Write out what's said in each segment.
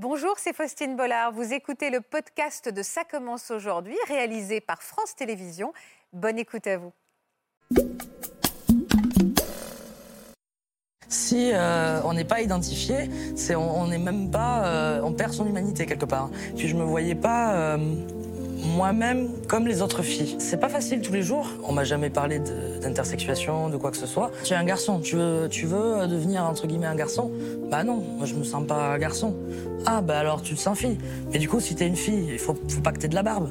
Bonjour, c'est Faustine Bollard. Vous écoutez le podcast de Ça commence aujourd'hui, réalisé par France Télévisions. Bonne écoute à vous. Si euh, on n'est pas identifié, on n'est même pas, euh, on perd son humanité quelque part. Puis je me voyais pas euh, moi-même comme les autres filles. C'est pas facile tous les jours. On m'a jamais parlé d'intersexuation, de, quoi que ce soit. Tu es un garçon, tu veux, tu veux devenir entre guillemets un garçon? Bah non, moi je me sens pas un garçon. Ah bah alors tu te sens fille. Mais du coup, si t'es une fille, il faut, faut pas que t'aies de la barbe.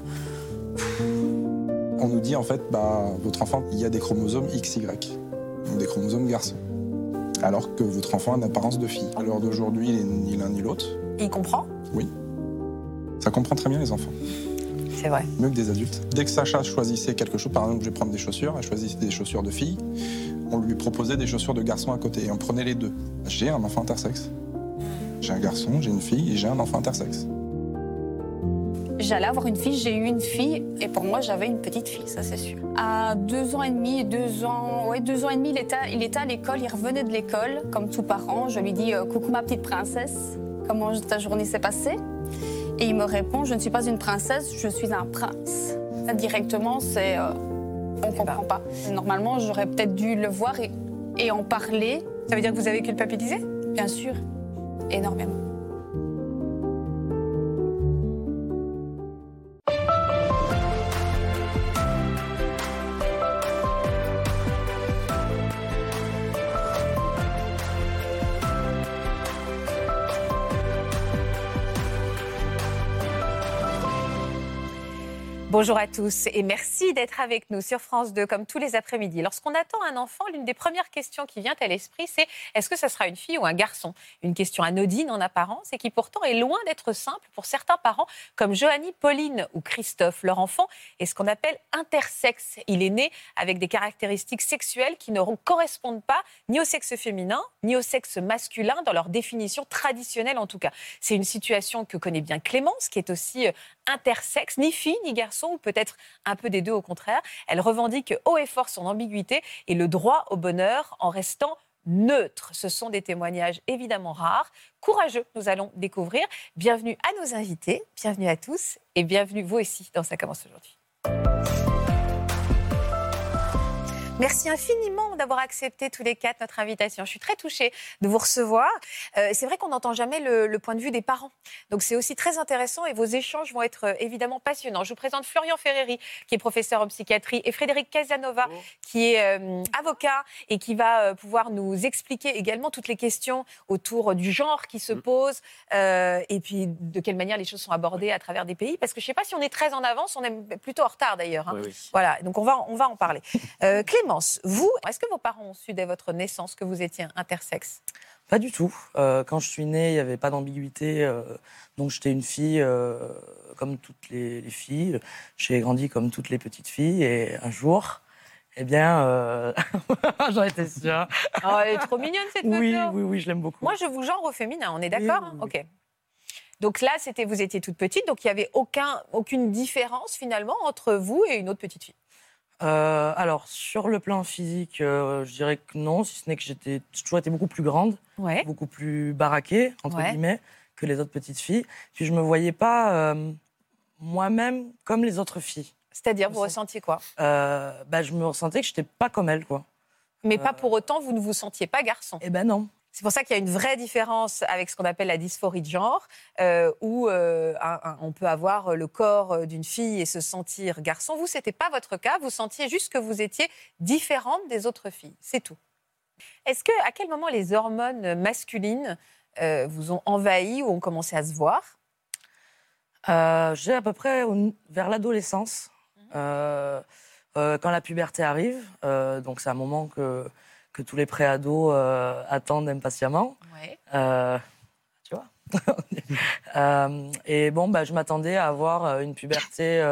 On nous dit en fait, bah, votre enfant, il y a des chromosomes XY, donc des chromosomes garçons. Alors que votre enfant a une apparence de fille. À l'heure d'aujourd'hui, il est ni l'un ni l'autre. Il comprend? Oui. Ça comprend très bien les enfants, C'est vrai. mieux que des adultes. Dès que Sacha choisissait quelque chose, par exemple, je vais prendre des chaussures, elle choisissait des chaussures de fille, on lui proposait des chaussures de garçon à côté et on prenait les deux. J'ai un enfant intersexe. J'ai un garçon, j'ai une fille et j'ai un enfant intersexe. J'allais avoir une fille, j'ai eu une fille, et pour moi, j'avais une petite fille, ça c'est sûr. À deux ans et demi, deux ans, ouais, deux ans et demi, il était, il était à l'école, il revenait de l'école, comme tout parent. Je lui dis euh, Coucou ma petite princesse, comment ta journée s'est passée? Et il me répond Je ne suis pas une princesse, je suis un prince. Directement, c'est. euh, on ne comprend pas. Normalement, j'aurais peut-être dû le voir et, et en parler, Ça veut dire que vous avez culpabilisé? Bien sûr, énormément. Bonjour à tous et merci d'être avec nous sur France 2 comme tous les après-midi. Lorsqu'on attend un enfant, l'une des premières questions qui vient à l'esprit, c'est est-ce que ça sera une fille ou un garçon? Une question anodine en apparence et qui pourtant est loin d'être simple pour certains parents comme Johanny, Pauline ou Christophe. Leur enfant est ce qu'on appelle intersexe. Il est né avec des caractéristiques sexuelles qui ne correspondent pas ni au sexe féminin ni au sexe masculin dans leur définition traditionnelle en tout cas. C'est une situation que connaît bien Clémence qui est aussi euh, intersexe, ni fille ni garçon, peut-être un peu des deux au contraire. Elle revendique haut et fort son ambiguïté et le droit au bonheur en restant neutre. Ce sont des témoignages évidemment rares, courageux, nous allons découvrir. Bienvenue à nos invités, bienvenue à tous et bienvenue vous aussi dans Ça commence aujourd'hui. Merci infiniment d'avoir accepté tous les quatre notre invitation. Je suis très touchée de vous recevoir. Euh, c'est vrai qu'on n'entend jamais le, le point de vue des parents. Donc c'est aussi très intéressant et vos échanges vont être euh, évidemment passionnants. Je vous présente Florian Ferreri, qui est professeur en psychiatrie, et Frédéric Casanova, qui est euh, avocat et qui va pouvoir nous expliquer également toutes les questions autour du genre qui se posent euh, et puis de quelle manière les choses sont abordées à travers des pays. Parce que je ne sais pas si on est très en avance, on est plutôt en retard d'ailleurs. hein. Voilà, donc on va, on va en parler. Clémence, vous, est-ce que vos parents ont su dès votre naissance que vous étiez intersexe? Pas du tout. Euh, quand je suis né, il n'y avait pas d'ambiguïté. euh, donc j'étais une fille euh, comme toutes les, les filles. J'ai grandi comme toutes les petites filles. Et un jour, eh bien, euh, j'en étais sûre. Oh, Elle est trop mignonne cette Oui, photo. oui, oui, je l'aime beaucoup. Moi, je vous genre au féminin, on est d'accord Oui, hein? oui, oui. Ok. Donc là, c'était vous étiez toute petite, donc il n'y avait aucun, aucune différence finalement entre vous et une autre petite fille? Euh, alors, sur le plan physique, euh, je dirais que non, si ce n'est que j'étais toujours été beaucoup plus grande, Ouais. beaucoup plus baraquée, entre Ouais. guillemets, que les autres petites filles. Puis je me voyais pas euh, moi-même comme les autres filles. C'est-à-dire, Je vous ressentiez quoi? Bah, je me ressentais que j'étais pas comme elles, quoi. Mais pas pour autant, vous ne vous sentiez pas garçon? Eh ben non. C'est pour ça qu'il y a une vraie différence avec ce qu'on appelle la dysphorie de genre, euh, où euh, un- un- on peut avoir le corps euh, d'une fille et se sentir garçon. Vous, c'était pas votre cas. Vous sentiez juste que vous étiez différente des autres filles. C'est tout. Est-ce que, à quel moment les hormones masculines euh, vous ont envahi ou ont commencé à se voir? Euh, j'ai à peu près vers l'adolescence, euh, euh, quand la puberté arrive. euh, donc c'est un moment que, que tous les préados euh, attendent impatiemment. Ouais. Euh, tu vois Euh, Et bon, bah, je m'attendais à avoir euh, une puberté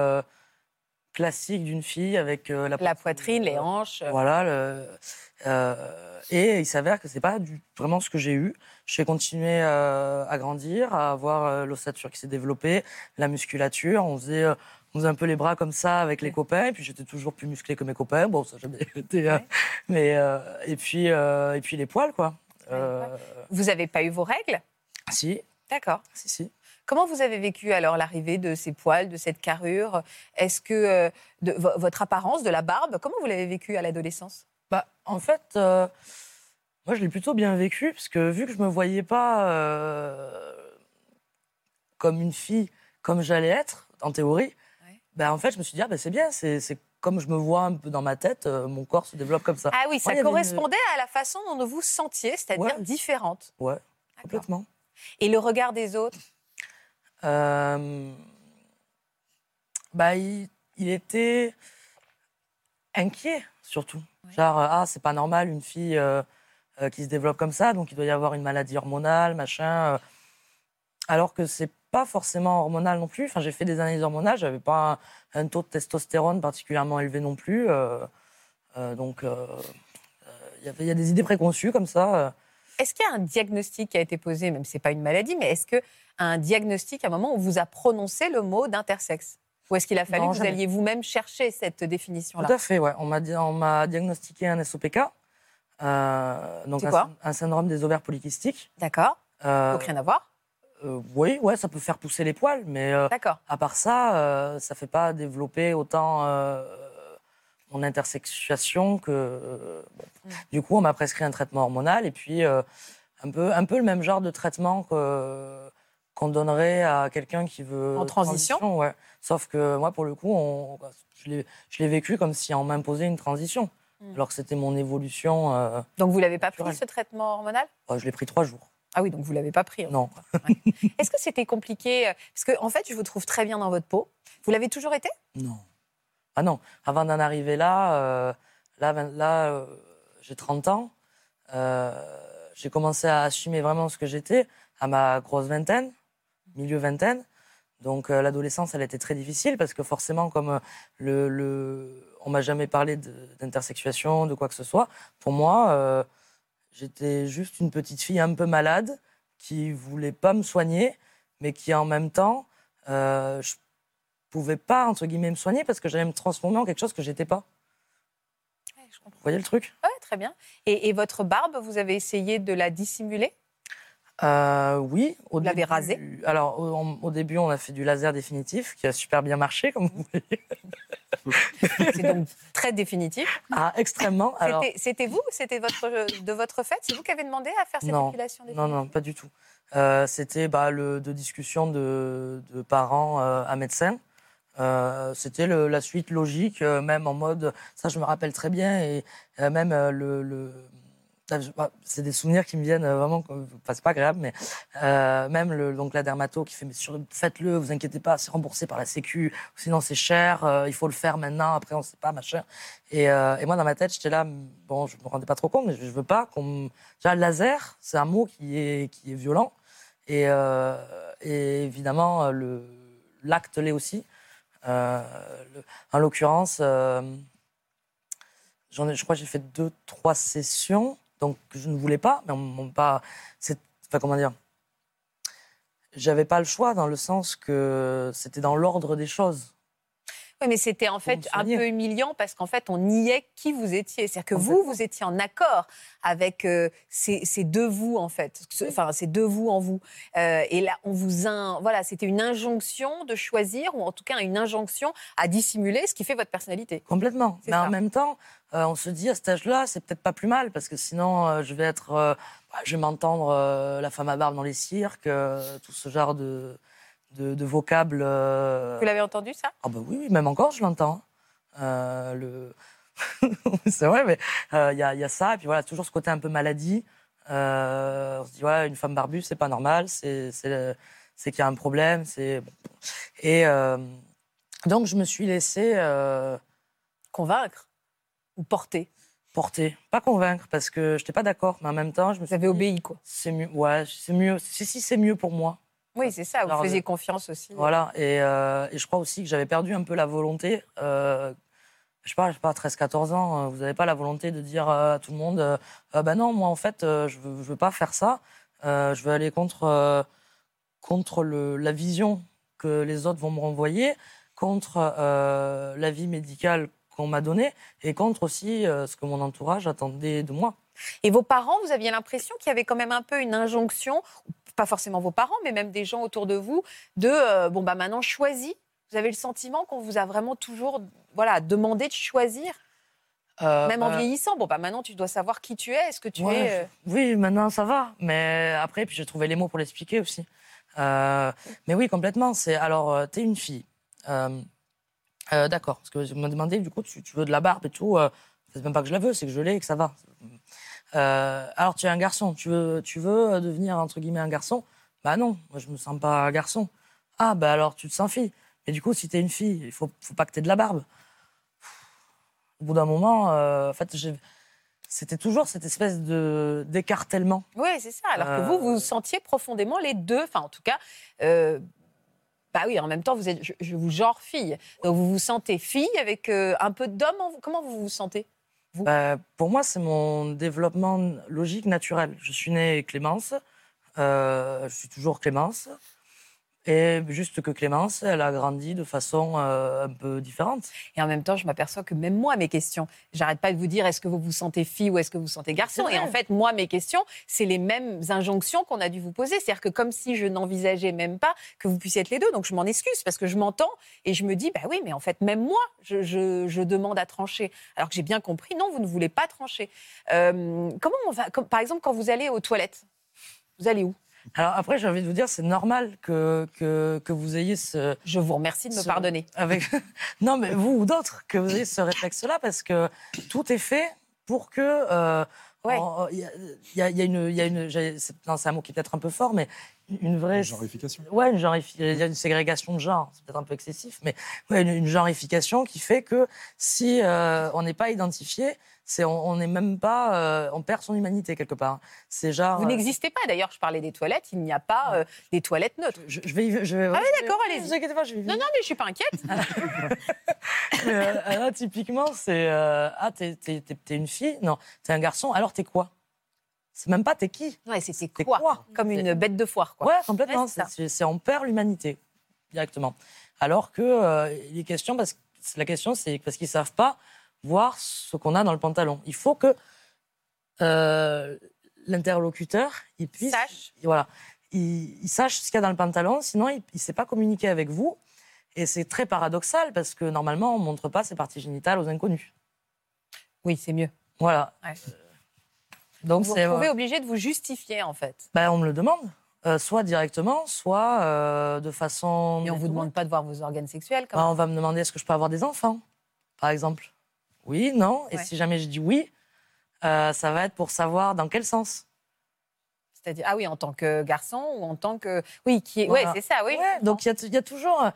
classique d'une fille avec la, La poitrine, les hanches. Voilà. le- et il s'avère que c'est pas du- vraiment ce que j'ai eu. J'ai continué à grandir, à avoir l'ossature qui s'est développée, la musculature. On faisait, on faisait un peu les bras comme ça avec les copains. Et puis j'étais toujours plus musclé que mes copains. Bon, ça jamais été. euh, Ouais. mais euh, et puis euh, et puis les poils quoi. Euh, Vous n'avez pas eu vos règles? Si. D'accord. Si, si. Comment vous avez vécu alors l'arrivée de ces poils, de cette carrure? Est-ce que de, vo- votre apparence, de la barbe, comment vous l'avez vécu à l'adolescence? Bah, en fait, moi, je l'ai plutôt bien vécu, parce que vu que je me voyais pas euh, comme une fille, comme j'allais être, en théorie. Bah, en fait, je me suis dit, ah, bah, c'est bien, c'est comme je me vois un peu dans ma tête, euh, mon corps se développe comme ça. Ah oui, ça une- correspondait à la façon dont vous vous sentiez, c'est-à-dire Ouais. différente. Ouais, complètement. Et le regard des autres? Euh, bah, il, il était inquiet, surtout. Ouais. Genre, euh, ah, c'est pas normal, une fille euh, qui se développe comme ça, donc il doit y avoir une maladie hormonale, machin. alors que c'est pas forcément hormonal non plus. Enfin, j'ai fait des analyses hormonales, j'avais pas un, un taux de testostérone particulièrement élevé non plus. euh, euh, donc, euh, euh, il y il a des idées préconçues comme ça. Est-ce qu'il y a un diagnostic qui a été posé, même si ce n'est pas une maladie, mais est-ce qu'il un diagnostic à un moment où vous a prononcé le mot d'intersexe? Ou est-ce qu'il a fallu Non, que vous alliez vous-même chercher cette définition-là? Tout à fait, ouais. On m'a, di- on m'a diagnostiqué un SOPK, euh, donc C'est un, quoi? un syndrome des ovaires polykystiques. D'accord Euh, Donc rien à voir euh, oui, ouais, ça peut faire pousser les poils, mais euh, à part ça, euh, ça fait pas développer autant euh, mon intersexuation que. bon. Mm. Du coup, on m'a prescrit un traitement hormonal et puis un peu, un peu le même genre de traitement que qu'on donnerait à quelqu'un qui veut En transition ouais. Sauf que moi, pour le coup, on, je l'ai je l'ai vécu comme si on m'imposait une transition, Mm. alors que c'était mon évolution. Donc vous l'avez pas pris ce traitement hormonal? Je l'ai pris trois jours. Ah oui, donc vous l'avez pas pris. Non. Est-ce que c'était compliqué euh, Parce que en fait, je vous trouve très bien dans votre peau. Vous l'avez toujours été? Non. Ah non, avant d'en arriver là, euh, là, là euh, j'ai 30 ans. euh, j'ai commencé à assumer vraiment ce que j'étais à ma grosse vingtaine, milieu vingtaine. Donc l'adolescence, elle était très difficile parce que forcément, comme le, le, on m'a jamais parlé d'intersexuation, de quoi que ce soit, pour moi, j'étais juste une petite fille un peu malade qui voulait pas me soigner, mais qui en même temps, euh, je pouvais pas entre guillemets me soigner parce que j'allais me transformer en quelque chose que j'étais pas. je comprends. Vous voyez le truc? Ouais, très bien. Et, et votre barbe, vous avez essayé de la dissimuler? Euh, Oui. Au Vous l'avez début- rasée Alors au, début, on a fait du laser définitif qui a super bien marché, comme vous voyez. C'est donc très définitif. Ah, extrêmement. Alors, C'était- C'était vous C'était votre, de votre fait? C'est vous qui avez demandé à faire cette Non. épilation non, définitive? non, pas du tout. Euh, C'était bah, le, de discussions de, de parents euh, à médecins. Euh, C'était le- la suite logique, euh, même en mode, ça je me rappelle très bien, et euh, même le, c'est des souvenirs qui me viennent euh, vraiment, enfin, c'est pas agréable, mais euh, même donc la dermato qui fait, mais faites-le, vous inquiétez pas, c'est remboursé par la Sécu, sinon c'est cher, euh, il faut le faire maintenant, après on sait pas, machin. Et, moi dans ma tête, j'étais là, bon, je me rendais pas trop compte, mais je, je veux pas qu'on. Déjà, laser, c'est un mot qui est, qui est violent, et, évidemment, l'acte l'est aussi. En l'occurrence, je crois que j'ai fait deux, trois sessions, donc je ne voulais pas, mais on m'a pas. Enfin, comment dire? J'avais pas le choix dans le sens que c'était dans l'ordre des choses. Mais c'était en fait un peu humiliant parce qu'en fait, on niait qui vous étiez. C'est-à-dire que vous, vous étiez en accord avec euh, ces, ces deux vous, en fait. Enfin, ces deux vous en vous. Euh, et là, on vous. in- Voilà, c'était une injonction de choisir, ou en tout cas une injonction à dissimuler ce qui fait votre personnalité. Complètement. Mais ça. en même temps, euh, on se dit à cet âge-là, c'est peut-être pas plus mal parce que sinon, je vais être, bah, je vais m'entendre la femme à barbe dans les cirques, tout ce genre de de, de vocables. euh, Vous l'avez entendu, ça? Ah bah oui, oui, même encore, je l'entends. Euh, le... c'est vrai, mais euh, il y, a, il y a ça, et puis voilà, toujours ce côté un peu maladie. Euh, on se dit, ouais, une femme barbue, c'est pas normal, c'est qu'il y a un problème. Et euh, donc, je me suis laissée euh, Convaincre ou porter? Porter. Pas convaincre, parce que je n'étais pas d'accord, mais en même temps, je me Vous suis avez dit, obéi, quoi. c'est mieux, ouais, c'est mieux, si, si, c'est mieux pour moi. Oui, c'est ça. Vous faisiez confiance aussi. Voilà, et, euh, et je crois aussi que j'avais perdu un peu la volonté. Euh, je sais pas, je sais pas 13-14 ans, euh, vous n'avez pas la volonté de dire euh, à tout le monde euh, ben non, moi en fait, je veux, je veux pas faire ça. Je veux aller contre, contre le, la vision que les autres vont me renvoyer, contre l'avis médical qu'on m'a donné et contre aussi ce que mon entourage attendait de moi. Et vos parents, vous aviez l'impression qu'il y avait quand même un peu une injonction, pas forcément vos parents, mais même des gens autour de vous, de euh, bon bah maintenant choisis. Vous avez le sentiment qu'on vous a vraiment toujours voilà demandé de choisir, Euh, même en bah, vieillissant? Bon bah maintenant tu dois savoir qui tu es. Est-ce que tu ouais, es euh, Oui, maintenant ça va. Mais après, puis j'ai trouvé les mots pour l'expliquer aussi. Mais oui, complètement. C'est alors, t'es une fille. D'accord. Parce que je me demandais, du coup, tu, tu veux de la barbe et tout. C'est même pas que je la veux, c'est que je l'ai et que ça va. Euh, alors, tu es un garçon. Tu veux, tu veux euh, devenir entre guillemets un garçon? Bah non, moi je me sens pas garçon. Ah bah alors tu te sens fille. Et du coup, si t'es une fille, il faut, faut pas que t'aies de la barbe. Au bout d'un moment, euh, en fait, c'était toujours cette espèce de d'écartèlement. Oui, c'est ça. Alors que vous, vous sentiez profondément les deux. Enfin, en tout cas, bah oui, en même temps, vous êtes, je, je vous genre fille. Donc vous vous sentez fille avec un peu d'homme. Comment vous vous sentez? Bah, pour moi, c'est mon développement logique naturel. Je suis née Clémence, euh, je suis toujours Clémence. Et juste que Clémence, elle a grandi de façon euh, un peu différente. Et en même temps, je m'aperçois que même moi, mes questions, j'arrête pas de vous dire est-ce que vous vous sentez fille ou est-ce que vous vous sentez garçon? Et en fait, moi, mes questions, c'est les mêmes injonctions qu'on a dû vous poser. C'est-à-dire que comme si je n'envisageais même pas que vous puissiez être les deux. Donc je m'en excuse parce que je m'entends et je me dis bah oui, mais en fait, même moi, je, je- je demande à trancher. Alors que j'ai bien compris, non, vous ne voulez pas trancher. Euh, comment on va, comme- par exemple, quand vous allez aux toilettes, vous allez où? Alors après, j'ai envie de vous dire, c'est normal que, que, que vous ayez ce... Je vous remercie de me pardonner. Avec... non, mais vous ou d'autres, que vous ayez ce réflexe-là, parce que tout est fait pour que... euh, Ouais. en- y, a, y a- y a une... il y a une c'est non, c'est un mot qui est peut-être un peu fort, mais une vraie... Genrification. Ouais, une genrifi- il y a une ségrégation de genre, c'est peut-être un peu excessif, mais ouais, une, une genrification qui fait que si euh, on n'est pas identifié, c'est on n'est même pas, euh, on perd son humanité quelque part. C'est genre. Vous euh, n'existez pas. D'ailleurs, je parlais des toilettes. Il n'y a pas euh, des toilettes neutres. je, je vais, y- je vais. Ah oui, d'accord, Ne allez-y. vous inquiétez pas, je vais. y Non, non, mais je suis pas inquiète. Là, typiquement, c'est ah t'es t'es- t'es- t'es une fille, non, t'es un garçon. Alors t'es quoi? C'est même pas t'es qui. Ouais, T'es quoi, quoi? Comme une bête de foire, quoi. Ouais, complètement. Ouais, c'est c'est c'est- on perd l'humanité directement. Alors que euh, il est question parce que la question c'est parce qu'ils savent pas voir ce qu'on a dans le pantalon. Il faut que euh, l'interlocuteur il puisse Sache. voilà il, il sache ce qu'il y a dans le pantalon, sinon il ne sait pas communiquer avec vous. Et c'est très paradoxal parce que normalement on montre pas ses parties génitales aux inconnus. Oui, c'est mieux. Voilà. Ouais. Donc Vous vous c'est retrouvez obligé de vous justifier, en fait. ben, on me le demande. Euh, soit directement, soit euh, de façon. Et on vous demande pas de voir vos organes sexuels, quand même. on va me demander est-ce que je peux avoir des enfants, par exemple. Oui, non. Et Ouais. si jamais je dis oui, euh, ça va être pour savoir dans quel sens. C'est-à-dire, ah oui, en tant que garçon ou en tant que. Oui, qui est. Voilà. Ouais, c'est ça, oui. Ouais, donc il y y, a toujours. euh,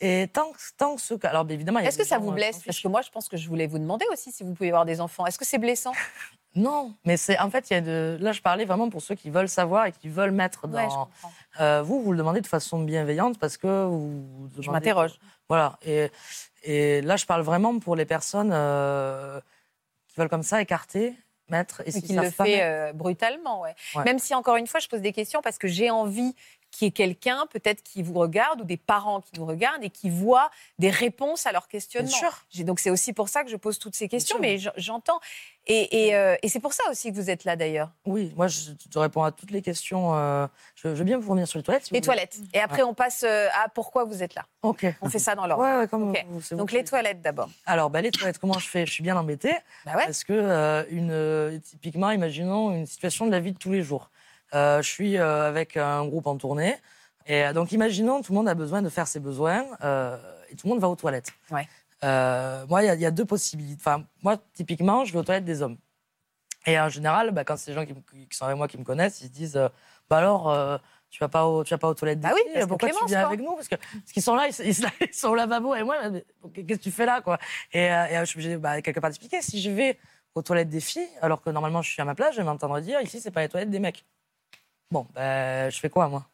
Et tant, que- tant que ce cas. Alors, évidemment. il y a Est-ce que ça gens, vous euh, blesse? Parce que moi, je pense que je voulais vous demander aussi si vous pouvez avoir des enfants. Est-ce que c'est blessant? Non, mais c'est en fait, il y a de. Là, je parlais vraiment pour ceux qui veulent savoir et qui veulent mettre dans. Ouais, je comprends. Euh, vous, vous le demandez de façon bienveillante parce que vous. vous Je m'interroge. Voilà. Et, et là, je parle vraiment pour les personnes euh, qui veulent comme ça écarter, mettre. Et Mais s'ils qu'il le fait euh, brutalement, ouais. Ouais. Même si, encore une fois, je pose des questions parce que j'ai envie qu'il y ait quelqu'un, peut-être, qui vous regarde ou des parents qui nous regardent et qui voient des réponses à leurs questionnements. Bien sûr. Donc, c'est aussi pour ça que je pose toutes ces questions, mais j'entends. Et, et, euh, et c'est pour ça aussi que vous êtes là, d'ailleurs. Oui, moi, je réponds à toutes les questions. euh, je, je veux bien vous revenir sur les toilettes. si Les toilettes. Et après, on passe euh, à pourquoi vous êtes là. Ok. On fait ça dans l'ordre. Ouais, ouais, comme Ok. vous- Donc, qui- les toilettes d'abord. Alors, bah, les toilettes, comment je fais? Je suis bien embêtée Bah ouais. parce que, euh, une, typiquement, imaginons une situation de la vie de tous les jours. Euh, je suis euh, avec un groupe en tournée. Et euh, donc, imaginons, tout le monde a besoin de faire ses besoins euh, et tout le monde va aux toilettes. Ouais. Euh, moi, il y a- il y, a deux possibilités. Enfin, moi, typiquement, je vais aux toilettes des hommes. Et en général, bah, quand c'est des gens qui, sont avec moi qui me connaissent, ils se disent euh, Bah alors, euh, tu vas pas au, tu vas pas aux toilettes des Bah oui, pourquoi tu Clémence, viens quoi. avec nous? Parce que parce qu'ils sont là, ils, ils sont- au lavabo et moi, qu'est-ce que tu fais là quoi? Et, euh, et, euh, je suis obligée bah, quelque part d'expliquer. Si je vais aux toilettes des filles, alors que normalement je suis à ma place, je vais m'entendre dire ici c'est pas les toilettes des mecs. Bon, ben je fais quoi moi?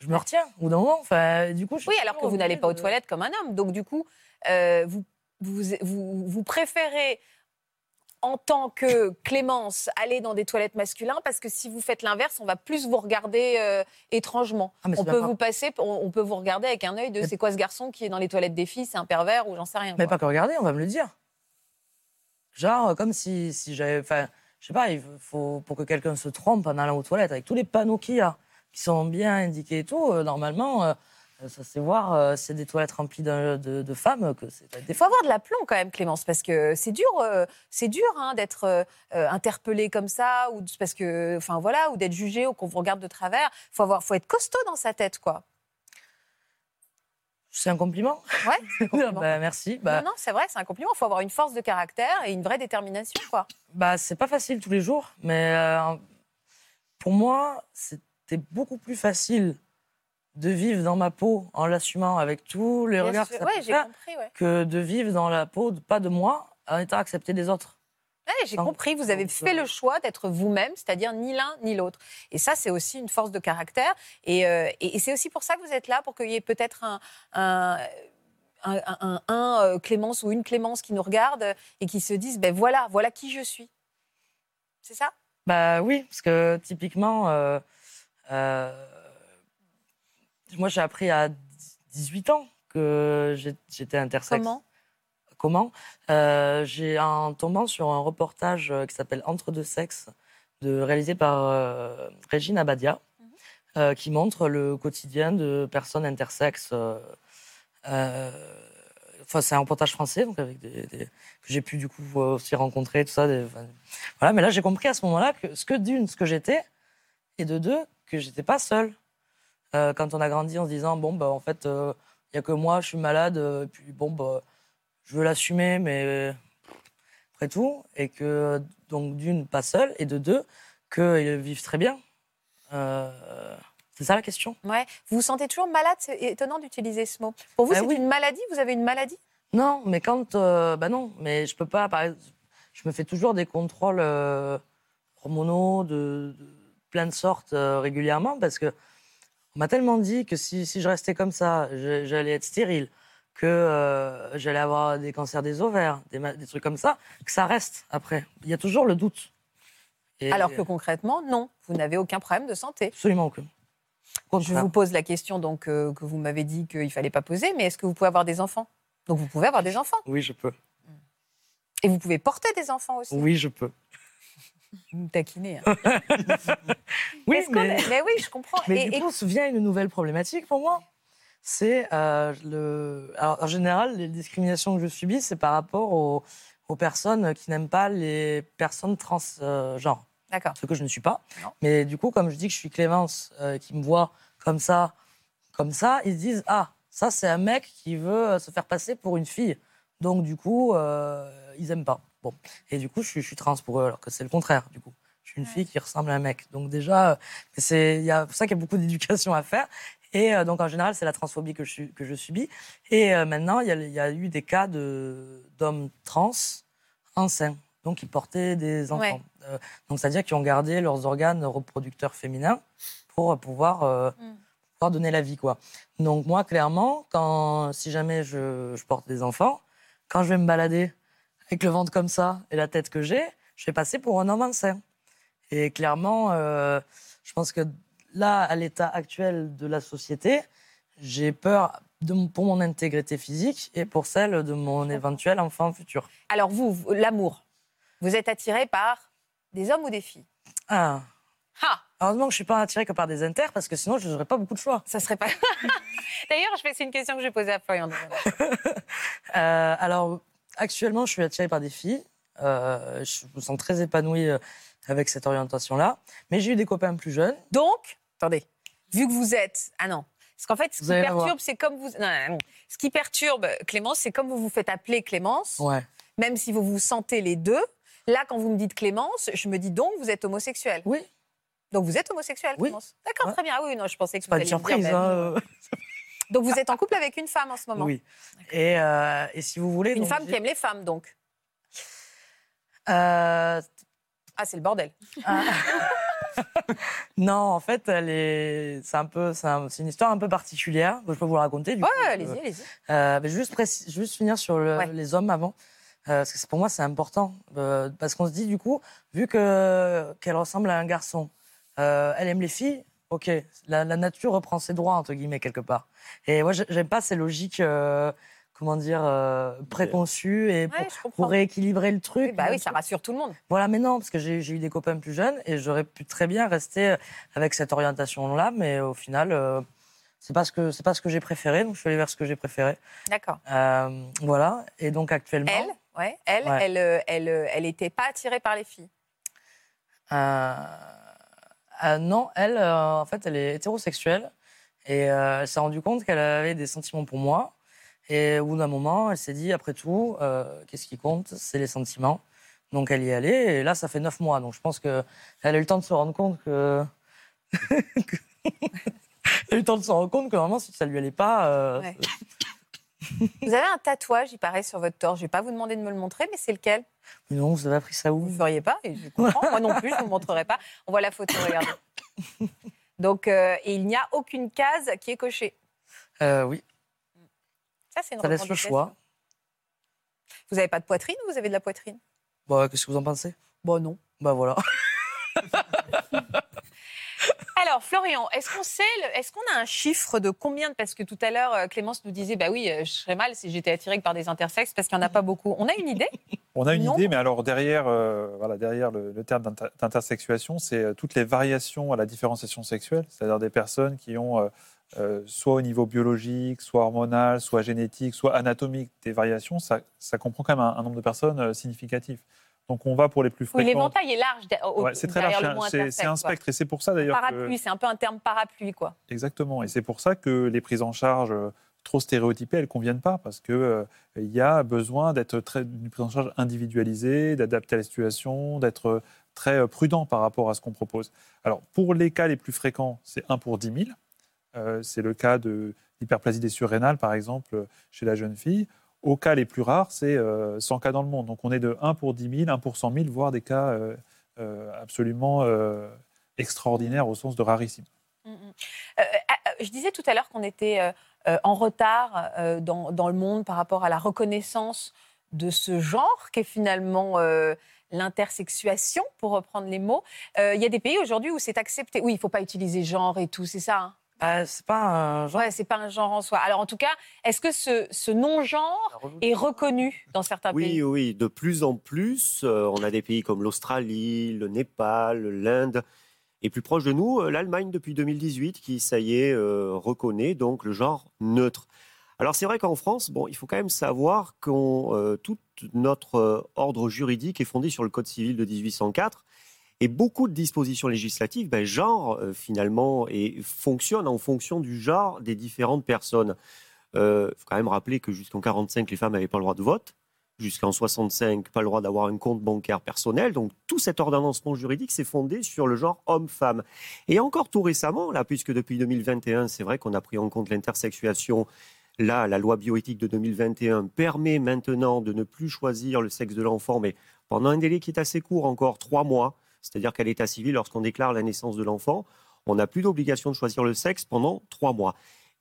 Je me retiens au bout d'un moment. Enfin, du coup, je Oui, alors que vous n'allez pas aux toilettes comme un homme. Donc, du coup, euh, vous, vous, vous, vous préférez, en tant que Clémence, aller dans des toilettes masculines parce que si vous faites l'inverse, on va plus vous regarder euh, étrangement. Ah, on peut pas- vous passer, on, on peut vous regarder avec un œil de Mais- c'est quoi ce garçon qui est dans les toilettes des filles, c'est un pervers ou j'en sais rien. Mais quoi. pas que regarder, on va me le dire. Genre, euh, comme si, si j'avais. Enfin, je sais pas, il faut pour que quelqu'un se trompe en allant aux toilettes, avec tous les panneaux qu'il y a. qui sont bien indiquées et tout, euh, normalement, euh, ça c'est voir, euh, c'est des toilettes remplies de, de- de femmes que c'est des Il faut avoir de l'aplomb quand même, Clémence, parce que c'est dur, euh, c'est dur hein, d'être interpellé comme ça, ou parce que, enfin voilà, ou d'être jugé ou qu'on vous regarde de travers. Faut avoir, faut être costaud dans sa tête, quoi. C'est un compliment Ouais. c'est un compliment. Bah, Merci. Bah, non, non, c'est vrai, c'est un compliment. Il faut avoir une force de caractère et une vraie détermination, quoi. Bah, c'est pas facile tous les jours, mais euh, pour moi, c'était beaucoup plus facile de vivre dans ma peau en l'assumant avec tous les Bien regards sûr. que ça Ouais, peut j'ai faire, compris. Ouais. que de vivre dans la peau, de- pas de moi, en étant accepté des autres. Ouais, j'ai compris. Vous avez fait le choix d'être vous-même, c'est-à-dire ni l'un ni l'autre. Et ça, c'est aussi une force de caractère. Et, euh, et- et c'est aussi pour ça que vous êtes là, pour qu'il y ait peut-être un, un, un- un- un, euh, Clémence ou une Clémence qui nous regarde et qui se disent, ben voilà, voilà qui je suis. C'est ça? Bah oui, parce que typiquement, euh, euh, moi j'ai appris à 18 ans que j'étais intersexe. Comment? Comment Euh, J'ai en tombant sur un reportage euh, qui s'appelle Entre deux sexes, de, réalisé par euh, Régine Abadia, Mhm. euh, qui montre le quotidien de personnes intersexes. euh, euh, Enfin, c'est un reportage français, donc avec des, des- que j'ai pu du coup euh, aussi rencontrer, tout ça. des- enfin, voilà, mais là j'ai compris à ce moment-là que ce que d'une, ce que j'étais, et de deux, que j'étais pas seule. Euh, quand on a grandi en se disant bon bah en fait il y a que moi, je suis malade, euh, et puis bon bah je veux l'assumer, mais euh, après tout, et que donc d'une pas seule, et de deux qu'ils vivent très bien. Euh, c'est ça la question? Ouais. Vous vous sentez toujours malade? C'est étonnant d'utiliser ce mot. Pour vous, Ah c'est oui. une maladie? Vous avez une maladie? Non, mais quand. euh, bah non, mais je peux pas. par exemple, je me fais toujours des contrôles euh, hormonaux de, de plein de sortes régulièrement parce que on m'a tellement dit que si, si je restais comme ça, j'allais être stérile, que euh, j'allais avoir des cancers des ovaires, des, trucs comme ça, que ça reste après. Il y a toujours le doute. Et- Alors que concrètement, non, vous n'avez aucun problème de santé. Absolument aucun. Au Je vous pose la question donc euh, que vous m'avez dit qu'il fallait pas poser, mais est-ce que vous pouvez avoir des enfants? Donc vous pouvez avoir des enfants Oui, je peux. et vous pouvez porter des enfants aussi. Oui, je peux. Vous me taquinez. hein. Oui, mais... mais oui, je comprends. Mais Et- du et- coup, se vient une nouvelle problématique pour moi. C'est euh, le. Alors, en général, les discriminations que je subis, c'est par rapport aux, aux personnes qui n'aiment pas les personnes transgenres. D'accord. ce que je ne suis pas. Non. Mais du coup, comme je dis que je suis Clémence, euh, qui me voit comme ça, comme ça, ils se disent Ah, ça, c'est un mec qui veut euh, se faire passer pour une fille. Donc, du coup, euh, ils aiment pas. Bon. Et du coup, je suis, je suis trans pour eux, alors que c'est le contraire, du coup. Je suis une fille qui ressemble à un mec. Donc, déjà, euh, c'est il y a pour ça qu'il y a beaucoup d'éducation à faire. Et euh, donc, en général, c'est la transphobie que je, que je subis. Et euh, maintenant, il y, a, il y a eu des cas de- d'hommes trans enceints, donc qui portaient des enfants. Ouais. Euh, donc, c'est-à-dire qui ont gardé leurs organes reproducteurs féminins pour pouvoir, Mm. pouvoir donner la vie, quoi. Donc, moi, clairement, quand, si jamais je, je porte des enfants, quand je vais me balader avec le ventre comme ça et la tête que j'ai, je vais passer pour un homme enceint. Et clairement, je pense que là, à l'état actuel de la société, j'ai peur de, pour mon intégrité physique et pour celle de mon éventuel enfant futur. Alors vous, l'amour, vous êtes attiré par des hommes ou des filles? Ah. Ah, Heureusement que je suis pas attirée que par des inters parce que sinon je n'aurais pas beaucoup de choix. ça serait pas. D'ailleurs, c'est une question que je vais poser à Florian. Euh, alors actuellement, je suis attirée par des filles. Euh, je me sens très épanouie euh, avec cette orientation-là. Mais j'ai eu des copains plus jeunes. Donc, attendez, vu que vous êtes, ah non, parce qu'en fait, ce Vous qui perturbe, c'est comme vous, non, non, non. ce qui perturbe Clémence, c'est comme vous vous faites appeler Clémence, Ouais. même si vous vous sentez les deux. Là, quand vous me dites Clémence, je me dis donc vous êtes homosexuel. Oui. Donc vous êtes homosexuel, Oui. Clémence. D'accord, Ouais. très bien. Ah oui, non, je pensais que pas vous une alliez dire, surprise. hein, euh. Donc vous êtes en couple avec une femme en ce moment. Oui. Et, euh, et si vous voulez. Une donc, femme qui aime les femmes, donc. Euh, Ah, c'est le bordel. non, en fait, c'est un peu, c'est un- c'est une histoire un peu particulière. Je peux vous la raconter. Du Ouais, allez-y, euh, allez-y. Euh, mais juste, précis- juste finir sur le- Ouais. les hommes avant. Euh, parce que pour moi, c'est important. Euh, parce qu'on se dit, du coup, vu que, qu'elle ressemble à un garçon, euh, elle aime les filles, ok, la, la nature reprend ses droits, entre guillemets, quelque part. Et moi, j'ai- j'aime pas ces logiques euh, comment dire, euh, préconçue et pour, Ouais, rééquilibrer le truc. Oui, bah oui, ça rassure tout le monde. Voilà, mais non, parce que j'ai eu des copains plus jeunes et j'aurais pu très bien rester avec cette orientation-là, mais au final, euh, c'est pas ce que c'est pas ce que j'ai préféré, donc je suis allée vers ce que j'ai préféré. D'accord. Euh, voilà, et donc actuellement, Elle, ouais, elle, Ouais. elle, euh, elle, euh, elle était pas attirée par les filles. euh, euh, non, elle, euh, en fait, elle est hétérosexuelle et euh, elle s'est rendue compte qu'elle avait des sentiments pour moi. Et au bout d'un moment, elle s'est dit, après tout, euh, qu'est-ce qui compte? C'est les sentiments. Donc elle y est allée, et là, ça fait neuf mois. Donc je pense qu'elle a eu le temps de se rendre compte que. elle a eu le temps de se rendre compte que normalement, si ça lui allait pas. euh, Ouais. Vous avez un tatouage, il paraît, sur votre torse. Je vais pas vous demander de me le montrer, mais c'est lequel? Mais non, vous avez appris ça Vous où ne feriez pas, et je comprends. Moi non plus, je ne vous montrerai pas. On voit la photo, regardez. Donc, euh, et il n'y a aucune case qui est cochée? Euh, Oui, Ça, c'est une ça laisse le choix. Vous n'avez pas de poitrine ou vous avez de la poitrine? Bah, Qu'est-ce que vous en pensez? Bon, non. Bah voilà. Alors, Florian, est-ce qu'on sait, est-ce qu'on a un chiffre de combien de- Parce que tout à l'heure, euh, Clémence nous disait, bah oui, euh, je serais mal si j'étais attirée par des intersexes, parce qu'il n'y en a pas beaucoup. On a une idée? On a une Non. idée, mais alors derrière, euh, voilà, derrière le, le terme d'inter- d'intersexuation, c'est toutes les variations à la différenciation sexuelle, c'est-à-dire des personnes qui ont, euh, euh, soit au niveau biologique, soit hormonal, soit génétique, soit anatomique, des variations. Ça, ça comprend quand même un, un nombre de personnes euh, significatif. Donc on va pour les plus Oui, fréquentes. l'éventail est large. Ouais, c'est très large, c'est- un quoi. spectre, et c'est pour ça d'ailleurs que... Parapluie, c'est un peu un terme parapluie, quoi. Exactement. Et c'est pour ça que les prises en charge euh, trop stéréotypées, elles ne conviennent pas, parce qu'il y a besoin d'être d'une prise en charge individualisée, d'adapter à la situation, d'être très prudent par rapport à ce qu'on propose. Alors, pour les cas les plus fréquents, c'est 1 pour 10 000. Euh, c'est le cas de l'hyperplasie des surrénales, par exemple, euh, chez la jeune fille. Au cas les plus rares, c'est euh, 100 cas dans le monde. Donc, on est de 1 pour 10 000, 1 pour 100 000, voire des cas euh, euh, absolument euh, extraordinaires au sens de rarissime. Mm, mm. Euh, euh, je disais tout à l'heure qu'on était euh, euh, en retard euh, dans, le monde par rapport à la reconnaissance de ce genre qu'est finalement euh, l'intersexuation, pour reprendre les mots. Euh, Il y a des pays aujourd'hui où c'est accepté. Oui, il ne faut pas utiliser genre et tout, c'est ça hein Bah, c'est pas un genre. Ouais, c'est pas un genre en soi. Alors en tout cas, est-ce que ce, ce non-genre est reconnu dans certains Oui, pays? oui, de plus en plus, euh, on a des pays comme l'Australie, le Népal, l'Inde, et plus proche de nous, euh, l'Allemagne depuis 2018, qui, ça y est, euh, reconnaît donc le genre neutre. Alors c'est vrai qu'en France, bon, il faut quand même savoir que tout notre euh, ordre juridique est fondé sur le Code civil de 1804. Et beaucoup de dispositions législatives, ben, genre, euh, finalement, et fonctionnent en fonction du genre des différentes personnes. Il faut quand même rappeler que jusqu'en 45, les femmes n'avaient pas le droit de vote. Jusqu'en 65, pas le droit d'avoir un compte bancaire personnel. Donc tout cet ordonnancement juridique s'est fondé sur le genre homme-femme. Et encore tout récemment, là, puisque depuis 2021, c'est vrai qu'on a pris en compte l'intersexuation. Là, la loi bioéthique de 2021 permet maintenant de ne plus choisir le sexe de l'enfant, mais pendant un délai qui est assez court, encore trois mois. C'est-à-dire qu'à l'état civil, lorsqu'on déclare la naissance de l'enfant, on n'a plus d'obligation de choisir le sexe pendant trois mois.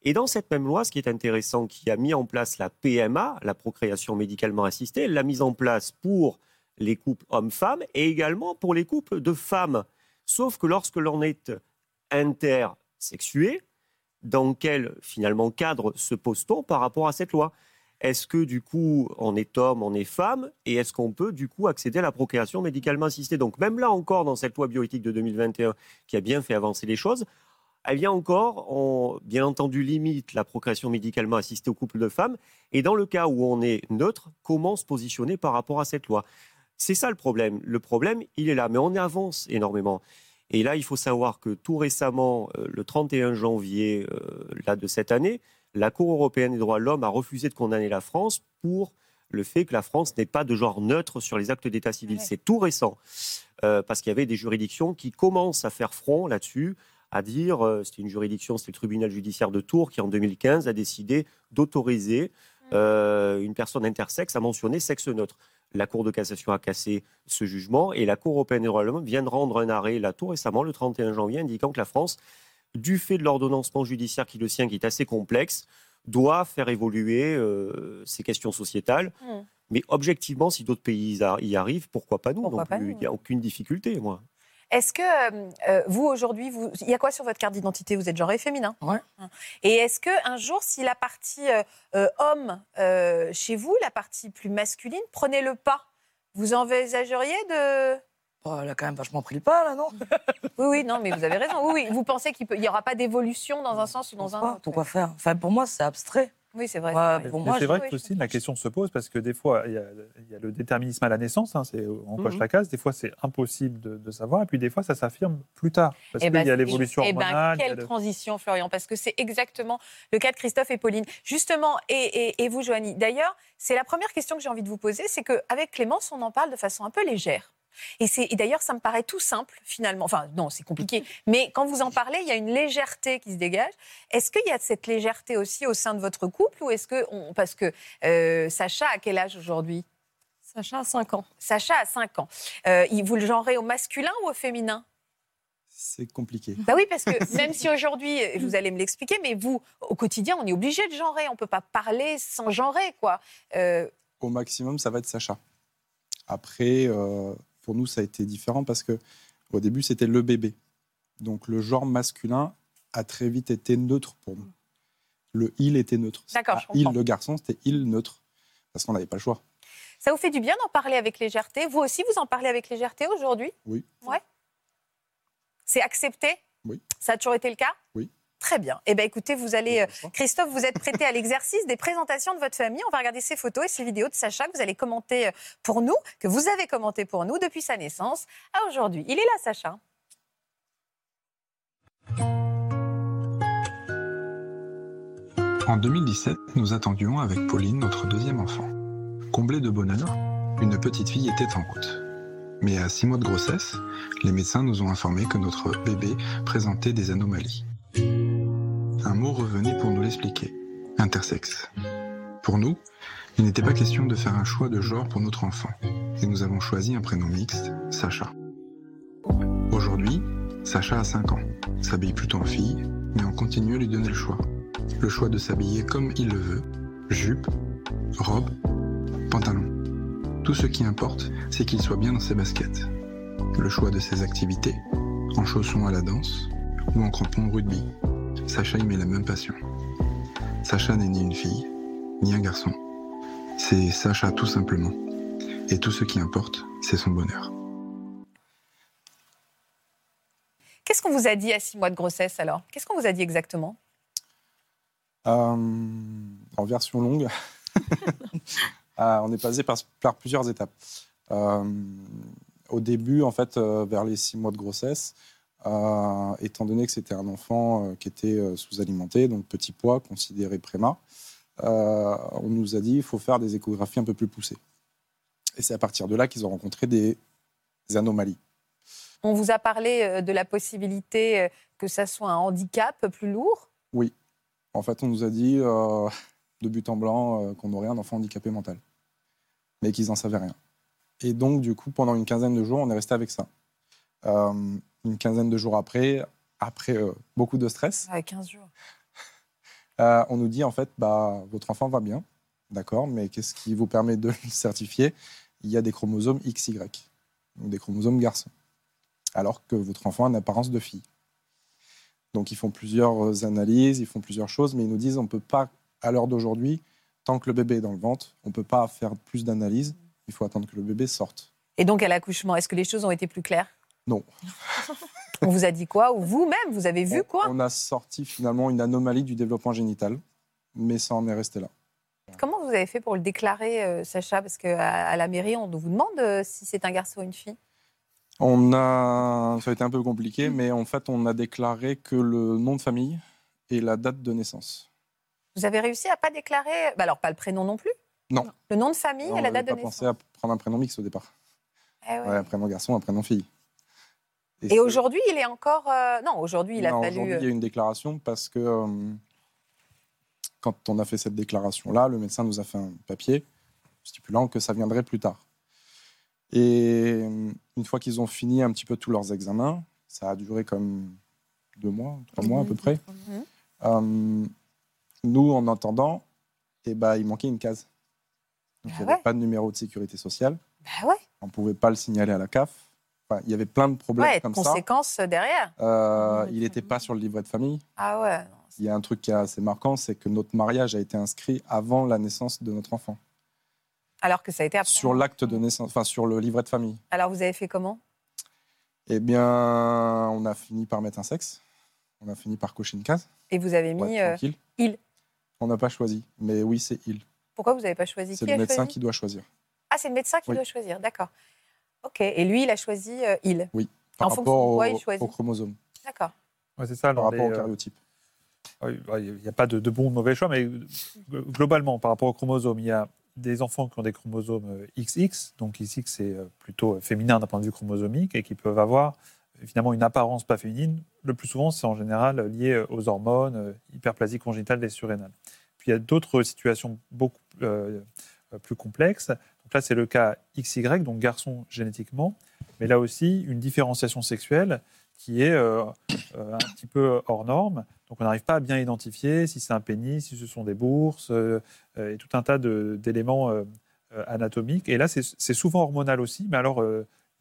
Et dans cette même loi, ce qui est intéressant, qui a mis en place la PMA, la procréation médicalement assistée, l'a mise en place pour les couples hommes-femmes et également pour les couples de femmes. Sauf que lorsque l'on est intersexué, dans quel finalement cadre se pose-t-on par rapport à cette loi? Est-ce que du coup on est homme, on est femme et est-ce qu'on peut du coup accéder à la procréation médicalement assistée? Donc même là encore dans cette loi bioéthique de 2021 qui a bien fait avancer les choses, elle vient encore, on, bien entendu, limite la procréation médicalement assistée aux couples de femmes. Et dans le cas où on est neutre, comment se positionner par rapport à cette loi? C'est ça le problème. Le problème, il est là, mais on avance énormément. Et là, il faut savoir que tout récemment, euh, le 31 janvier euh, là, de cette année, la Cour européenne des droits de l'homme a refusé de condamner la France pour le fait que la France n'ait pas de genre neutre sur les actes d'état civil. Ouais. C'est tout récent, euh, parce qu'il y avait des juridictions qui commencent à faire front là-dessus, à dire, euh, c'était une juridiction, c'était le tribunal judiciaire de Tours qui en 2015 a décidé d'autoriser euh, une personne intersexe à mentionner sexe neutre. La Cour de cassation a cassé ce jugement et la Cour européenne des droits de l'homme vient de rendre un arrêt là tout récemment, le 31 janvier, indiquant que la France, du fait de l'ordonnancement judiciaire qui le sien, qui est assez complexe, doit faire évoluer euh, ces questions sociétales. Hmm. Mais objectivement, si d'autres pays y arrivent, pourquoi pas nous Pourquoi non pas plus? nous, Il n'y a aucune difficulté, moi. Est-ce que euh, euh, vous, aujourd'hui, vous... il y a quoi sur votre carte d'identité? Vous êtes genré féminin Ouais. Et est-ce qu'un jour, si la partie euh, homme euh, chez vous, la partie plus masculine, prenait le pas, vous envisageriez de... Oh, elle a quand même vachement pris le pas, là, non Oui, oui, non, mais vous avez raison. Oui, oui. Vous pensez qu'il n'y aura pas d'évolution dans un sens ou dans un autre? Pourquoi faire? Enfin, pour moi, c'est abstrait. Oui, c'est vrai. Ouais, c'est vrai. pour Mais moi, c'est je- vrai oui, que aussi la question se pose parce que des fois, il y a, il y a le déterminisme à la naissance, hein, c'est on coche Mhm. la case, des fois c'est impossible de, de savoir, et puis des fois ça s'affirme plus tard. Parce Eh qu'il ben, y a l'évolution eh ben, hormonale. il y a quelle le- transition, Florian, parce que c'est exactement le cas de Christophe et Pauline. Justement, et, et- et vous, Joanie. D'ailleurs, c'est la première question que j'ai envie de vous poser, c'est qu'avec Clémence, on en parle de façon un peu légère. Et, c'est- et d'ailleurs, ça me paraît tout simple, finalement. Enfin, non, c'est compliqué. Mais quand vous en parlez, il y a une légèreté qui se dégage. Est-ce qu'il y a cette légèreté aussi au sein de votre couple ou est-ce que. on- parce que euh, Sacha, à quel âge aujourd'hui? Sacha a 5 ans. Sacha a 5 ans. Euh, vous le genrez au masculin ou au féminin? C'est compliqué. Bah oui, parce que même si aujourd'hui, vous allez me l'expliquer, mais vous, au quotidien, on est obligé de genrer. On ne peut pas parler sans genrer, quoi. Euh, Au maximum, ça va être Sacha. Après, euh, pour nous, ça a été différent parce que au début, c'était le bébé. Donc le genre masculin a très vite été neutre pour nous. Le il était neutre. D'accord, pas je comprends. Il, le garçon, c'était il neutre. Parce qu'on n'avait pas le choix. ça vous fait du bien d'en parler avec légèreté? Vous aussi, vous en parlez avec légèreté aujourd'hui? Oui. Ouais. C'est accepté? Oui. Ça a toujours été le cas? Oui. Très bien. Eh bien, écoutez, vous allez. euh. Christophe, vous êtes prêté à l'exercice des présentations de votre famille. On va regarder ces photos et ces vidéos de Sacha que vous allez commenter euh, pour nous, que vous avez commenté pour nous depuis sa naissance à aujourd'hui. Il est là, Sacha. En 2017, nous attendions avec Pauline notre deuxième enfant. Comblée de bonheur, une petite fille était en route. Mais à six mois de grossesse, les médecins nous ont informé que notre bébé présentait des anomalies. Un mot revenait pour nous l'expliquer, intersexe. Pour nous, il n'était pas question de faire un choix de genre pour notre enfant, et nous avons choisi un prénom mixte, Sacha. Aujourd'hui, Sacha a 5 ans, s'habille plutôt en fille, mais on continue à lui donner le choix. Le choix de s'habiller comme il le veut, jupe, robe, pantalon. Tout ce qui importe, c'est qu'il soit bien dans ses baskets. Le choix de ses activités, en chaussons à la danse ou en crampons au rugby. Sacha y met la même passion. Sacha n'est ni une fille, ni un garçon. C'est Sacha tout simplement. Et tout ce qui importe, c'est son bonheur. Qu'est-ce qu'on vous a dit à six mois de grossesse alors? Qu'est-ce qu'on vous a dit exactement? Euh, en version longue, Euh, on est passé par, par plusieurs étapes. Euh, au début, en fait, euh, vers les six mois de grossesse, euh, étant donné que c'était un enfant euh, qui était euh, sous-alimenté, donc petit poids, considéré préma, euh, on nous a dit il faut faire des échographies un peu plus poussées. Et c'est à partir de là qu'ils ont rencontré des anomalies. On vous a parlé de la possibilité que ça soit un handicap plus lourd? En fait, on nous a dit de but en blanc qu'on aurait un enfant handicapé mental, mais qu'ils n'en savaient rien. Et donc, du coup, pendant une quinzaine de jours, on est resté avec ça. Euh, une quinzaine de jours après, après euh, beaucoup de stress, à 15 jours. euh, on nous dit en fait, bah, votre enfant va bien, d'accord, mais qu'est-ce qui vous permet de le certifier? Il y a des chromosomes XY, donc des chromosomes garçons, alors que votre enfant a une apparence de fille. Donc ils font plusieurs analyses, ils font plusieurs choses, mais ils nous disent on ne peut pas, à l'heure d'aujourd'hui, tant que le bébé est dans le ventre, on ne peut pas faire plus d'analyses, il faut attendre que le bébé sorte. Et donc à l'accouchement, est-ce que les choses ont été plus claires? Non. On vous a dit quoi Ou vous-même, vous avez vu on, quoi on a sorti finalement une anomalie du développement génital, mais ça en est resté là. Comment vous avez fait pour le déclarer, euh, Sacha? Parce qu'à à la mairie, on vous demande euh, si c'est un garçon ou une fille. On a, ça a été un peu compliqué, mais en fait, on a déclaré que le nom de famille et la date de naissance. Vous avez réussi à pas déclarer, bah alors pas le prénom non plus? Non. Le nom de famille on et la date de naissance. pensé à prendre un prénom mixte au départ. Eh ouais. Ouais, un prénom garçon, un prénom fille. Et aujourd'hui, il est encore. euh, Non, aujourd'hui, il a Non, fallu. Aujourd'hui, il y a une déclaration parce que euh, quand on a fait cette déclaration-là, le médecin nous a fait un papier stipulant que ça viendrait plus tard. Et euh, une fois qu'ils ont fini un petit peu tous leurs examens, ça a duré comme deux mois, trois mois à peu près. Mhm. Euh, nous, en attendant, eh ben, il manquait une case. Donc, Ah il n'y avait ouais. pas de numéro de sécurité sociale. Bah ouais. On ne pouvait pas le signaler à la CAF. Enfin, il y avait plein de problèmes Ouais, comme ça. conséquences derrière. Euh, il n'était pas sur le livret de famille. Ah ouais. Il y a un truc qui est assez marquant, c'est que notre mariage a été inscrit avant la naissance de notre enfant. Alors que ça a été après. Sur l'acte de naissance, enfin sur le livret de famille. Alors vous avez fait comment? Eh bien, on a fini par mettre un sexe. On a fini par cocher une case. Et vous avez mis. euh, il. On n'a pas choisi, mais oui, c'est il. Pourquoi vous n'avez pas choisi? C'est le médecin choisi? qui doit choisir. Ah, c'est le médecin qui Oui. doit choisir, d'accord. Ok. Et lui, il a choisi euh, il. Par En fonction de quoi au, il choisit au chromosome, D'accord. Ouais, c'est ça. par dans rapport les, au euh, cariotype. Oui, ouais, Il n'y a pas de, de bon ou de mauvais choix, mais euh, globalement, par rapport aux chromosomes, il y a des enfants qui ont des chromosomes XX, donc XX c'est plutôt féminin d'un point de vue chromosomique, et qui peuvent avoir finalement une apparence pas féminine. Le plus souvent, c'est en général lié aux hormones, hyperplasie congénitale des surrénales. Puis il y a d'autres situations beaucoup euh, plus complexes. Là, c'est le cas XY, donc garçon génétiquement, mais là aussi, une différenciation sexuelle qui est euh, euh, un petit peu hors norme. Donc on n'arrive pas à bien identifier si c'est un pénis, si ce sont des bourses, euh, et tout un tas d'éléments anatomiques. Et là, c'est souvent hormonal aussi, mais alors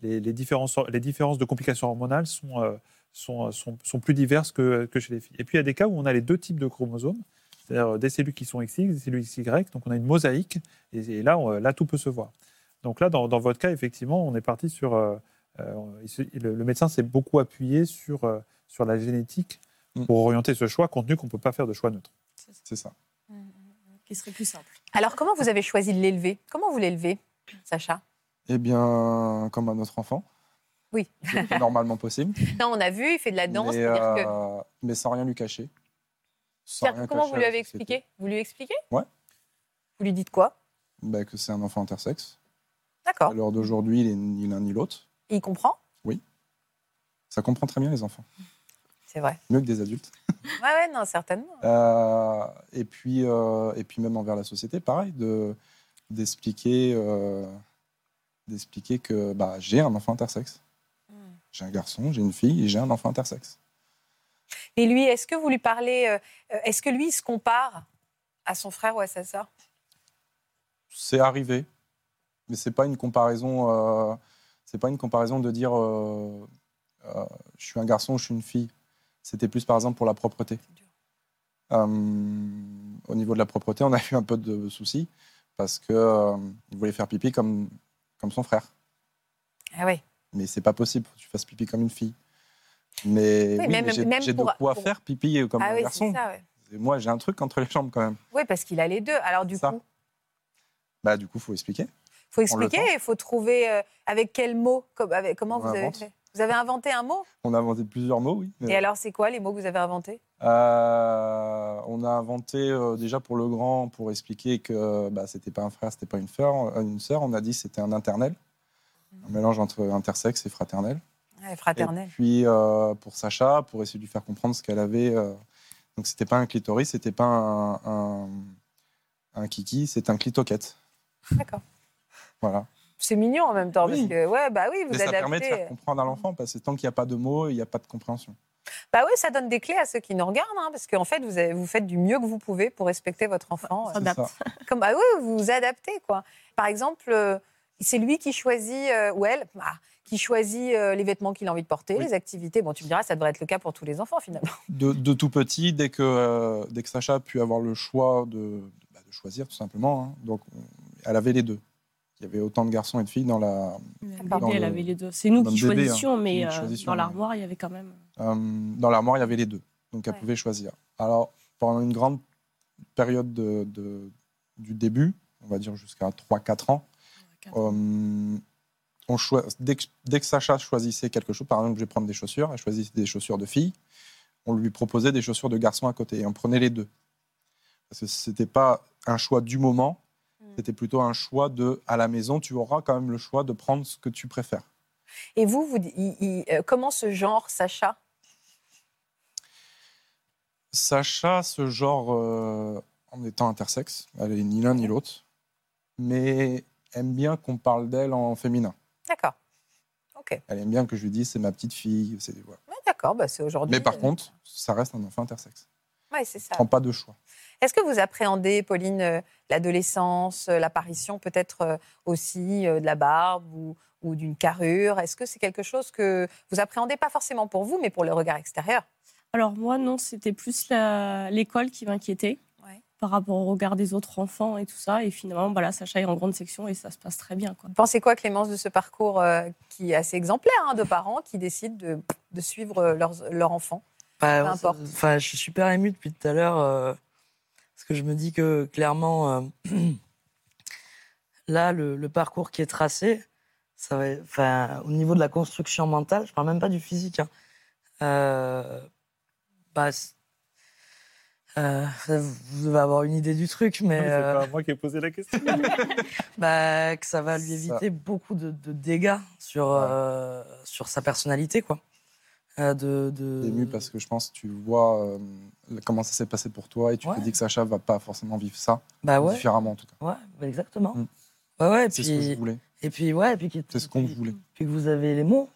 les, différences, de complications hormonales sont plus diverses que, que chez les filles. Et puis il y a des cas où on a les deux types de chromosomes, c'est-à-dire des cellules qui sont XX, des cellules XY, donc on a une mosaïque, et, et là, on- là, tout peut se voir. Donc là, dans, dans votre cas, effectivement, on est parti sur... euh, euh, le, le médecin s'est beaucoup appuyé sur, euh, sur la génétique Mm. pour orienter ce choix, compte tenu qu'on ne peut pas faire de choix neutre. C'est ça. Qui serait plus simple. Alors, comment vous avez choisi de l'élever? Comment vous l'élevez, Sacha? Eh bien, comme un autre enfant. Oui. Normalement possible. Non, on a vu, il fait de la danse. mais, c'est-à-dire que- euh, mais sans rien lui cacher. Comment vous lui avez expliqué? Vous lui expliquez? Ouais. Vous lui dites quoi? Bah, Que c'est un enfant intersexe. D'accord. À l'heure d'aujourd'hui, il est ni l'un ni l'autre. Et il comprend? Ça comprend très bien les enfants. C'est vrai. Mieux que des adultes. Ouais, ouais, non, certainement. Euh, et, puis, euh, et puis même envers la société, pareil, de, d'expliquer, euh, d'expliquer que bah, j'ai un enfant intersexe. Hmm. J'ai un garçon, j'ai une fille et j'ai un enfant intersexe. Et lui, est-ce que vous lui parlez euh, euh, Est-ce que lui, il se compare à son frère ou à sa sœur? C'est arrivé, mais c'est pas une comparaison. euh, c'est pas une comparaison de dire euh, euh, je suis un garçon, je suis une fille. C'était plus par exemple pour la propreté. au niveau de la propreté, on a eu un peu de soucis parce que il voulait faire pipi comme comme son frère. Ah oui. Mais c'est pas possible, que tu fasses pipi comme une fille. Mais, Oui, oui, mais j'ai, même j'ai pour- de quoi pour- faire pipi comme ah un oui, garçon. ça, ouais. Et moi, j'ai un truc entre les jambes quand même. Oui, parce qu'il a les deux. Alors du Ça. coup, Bah, du coup, faut expliquer. faut expliquer, il faut trouver euh, avec quel mot, comme- avec- comment On vous avez fait? Vous avez inventé un mot? On a inventé plusieurs mots, oui. mais- Et alors, c'est quoi les mots que vous avez inventés? Euh, on a inventé euh, déjà pour le grand, pour expliquer que bah, c'était pas un frère, c'était pas une sœur. Une sœur, on a dit que c'était un internel, un mélange entre intersexe et fraternel. Ouais, Et Fraternel. puis euh, pour Sacha, pour essayer de lui faire comprendre ce qu'elle avait, euh, donc c'était pas un clitoris, c'était pas un, un, un kiki, c'est un clitoquette. D'accord. Voilà. C'est mignon en même temps, Oui. parce que, ouais, bah oui, vous Et ça permet de adaptez. faire comprendre à l'enfant, parce que tant qu'il n'y a pas de mots, il n'y a pas de compréhension. Bah oui, ça donne des clés à ceux qui nous regardent, hein, parce qu'en fait, vous, avez- vous faites du mieux que vous pouvez pour respecter votre enfant. Ça. Comme, bah oui, vous vous adaptez, quoi. Par exemple, euh, c'est lui qui choisit, euh, ou elle, bah, qui choisit euh, les vêtements qu'il a envie de porter, Oui. les activités. Bon, tu me diras, ça devrait être le cas pour tous les enfants, finalement. de, de tout petit, dès que, euh, dès que Sacha a pu avoir le choix de, bah, de choisir, tout simplement, hein, donc on- elle avait les deux. Il y avait autant de garçons et de filles dans la, Dans bébé, elle le- avait les deux. C'est nous qui bébé, hein. choisissions, mais euh, choisissions, dans mais- l'armoire, il y avait quand même. euh, dans l'armoire, il y avait les deux. Donc elle Ouais. pouvait choisir. Alors, pendant une grande période de, de- du début, on va dire jusqu'à 3-4 ans, euh, on dès, que, dès que Sacha choisissait quelque chose, par exemple, je vais prendre des chaussures, elle choisissait des chaussures de fille, on lui proposait des chaussures de garçon à côté et on prenait les deux. Parce que ce n'était pas un choix du moment, Mm. c'était plutôt un choix de à la maison, tu auras quand même le choix de prendre ce que tu préfères. Et vous, euh, comment ce genre, Sacha? Sacha, ce genre euh, en étant intersexe, elle est ni l'un ni l'autre, mais aime bien qu'on parle d'elle en féminin. D'accord. Ok. Elle aime bien que je lui dise c'est ma petite fille. c'est- voilà. Ouais, D'accord, bah, c'est aujourd'hui. Mais par euh, contre, ça reste un enfant intersexe. ouais, c'est ça. Prends pas de choix. Est-ce que vous appréhendez, Pauline, euh, l'adolescence, euh, l'apparition peut-être aussi de la barbe ou, ou d'une carrure? Est-ce que c'est quelque chose que vous appréhendez pas forcément pour vous, mais pour le regard extérieur? Alors moi, non, c'était plus la- l'école qui m'inquiétait. Par rapport au regard des autres enfants et tout ça. Et finalement, bah là, Sacha est en grande section et ça se passe très bien. Quoi. Pensez quoi, Clémence, de ce parcours euh, qui est assez exemplaire hein, de parents qui décident de, de suivre euh, leurs, leur enfant Bah, Peu ouais, importe. c'est- Enfin, je suis super ému depuis tout à l'heure euh, parce que je me dis que clairement, euh, là, le, le parcours qui est tracé, ça va, enfin, au niveau de la construction mentale, je parle même pas du physique. hein, euh, bah, c'est- euh, vous devez avoir une idée du truc, mais C'est euh, pas moi qui ai posé la question. bah, que ça va lui Ça- éviter beaucoup de, de dégâts sur, euh, sur sa personnalité, quoi. Euh, de, de... ému parce que je pense que tu vois euh, comment ça s'est passé pour toi et tu Ouais. te dis que Sacha va pas forcément vivre ça bah ouais, différemment en tout cas. ouais, bah exactement. Mm. Ouais, ouais, et C'est ce que je puis, voulais. et puis, ouais, et puis, C'est ce qu'on voulait. puis que vous avez les mots.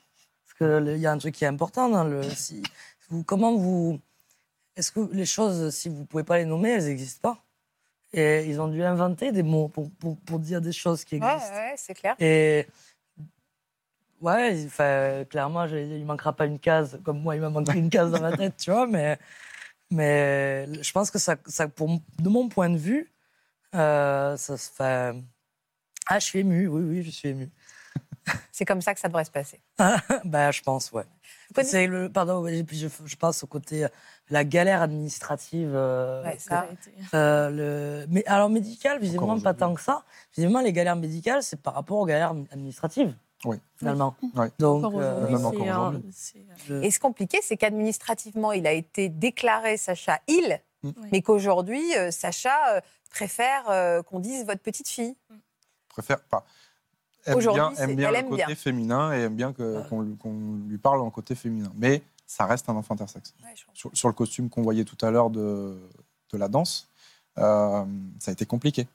Parce qu'il y a un truc qui est important dans le. Si, vous, comment vous. Est-ce que les choses, si vous pouvez pas les nommer, elles n'existent pas? Et ils ont dû inventer des mots pour, pour, pour dire des choses qui Ouais, existent. ouais, c'est clair. Et ouais, enfin, clairement, je- il manquera pas une case, comme moi, il m'a manqué une case dans ma tête, tu vois, mais, mais je pense que ça, ça pour, de mon point de vue, euh, ça se fait. Ah, je suis ému, oui, oui, je suis ému. C'est comme ça que ça devrait se passer. bah, je pense, ouais. C'est le, pardon, je, je pense au côté, euh, la galère administrative. euh, Ouais, ça. euh, le... Mais alors médical, visiblement pas tant que ça. Visiblement, les galères médicales, c'est par rapport aux galères administratives. Oui. Finalement. Oui. Donc, euh, je- Et ce compliqué, c'est qu'administrativement, il a été déclaré Sacha il, Mm. Mais qu'aujourd'hui, Sacha préfère qu'on dise votre petite fille. préfère pas. Aime bien, aime bien elle le aime côté bien. féminin et aime bien qu'on lui- parle en côté féminin. Mais ça reste un enfant intersexe. Sur, sur le costume qu'on voyait tout à l'heure de, de la danse, euh, ça a été compliqué.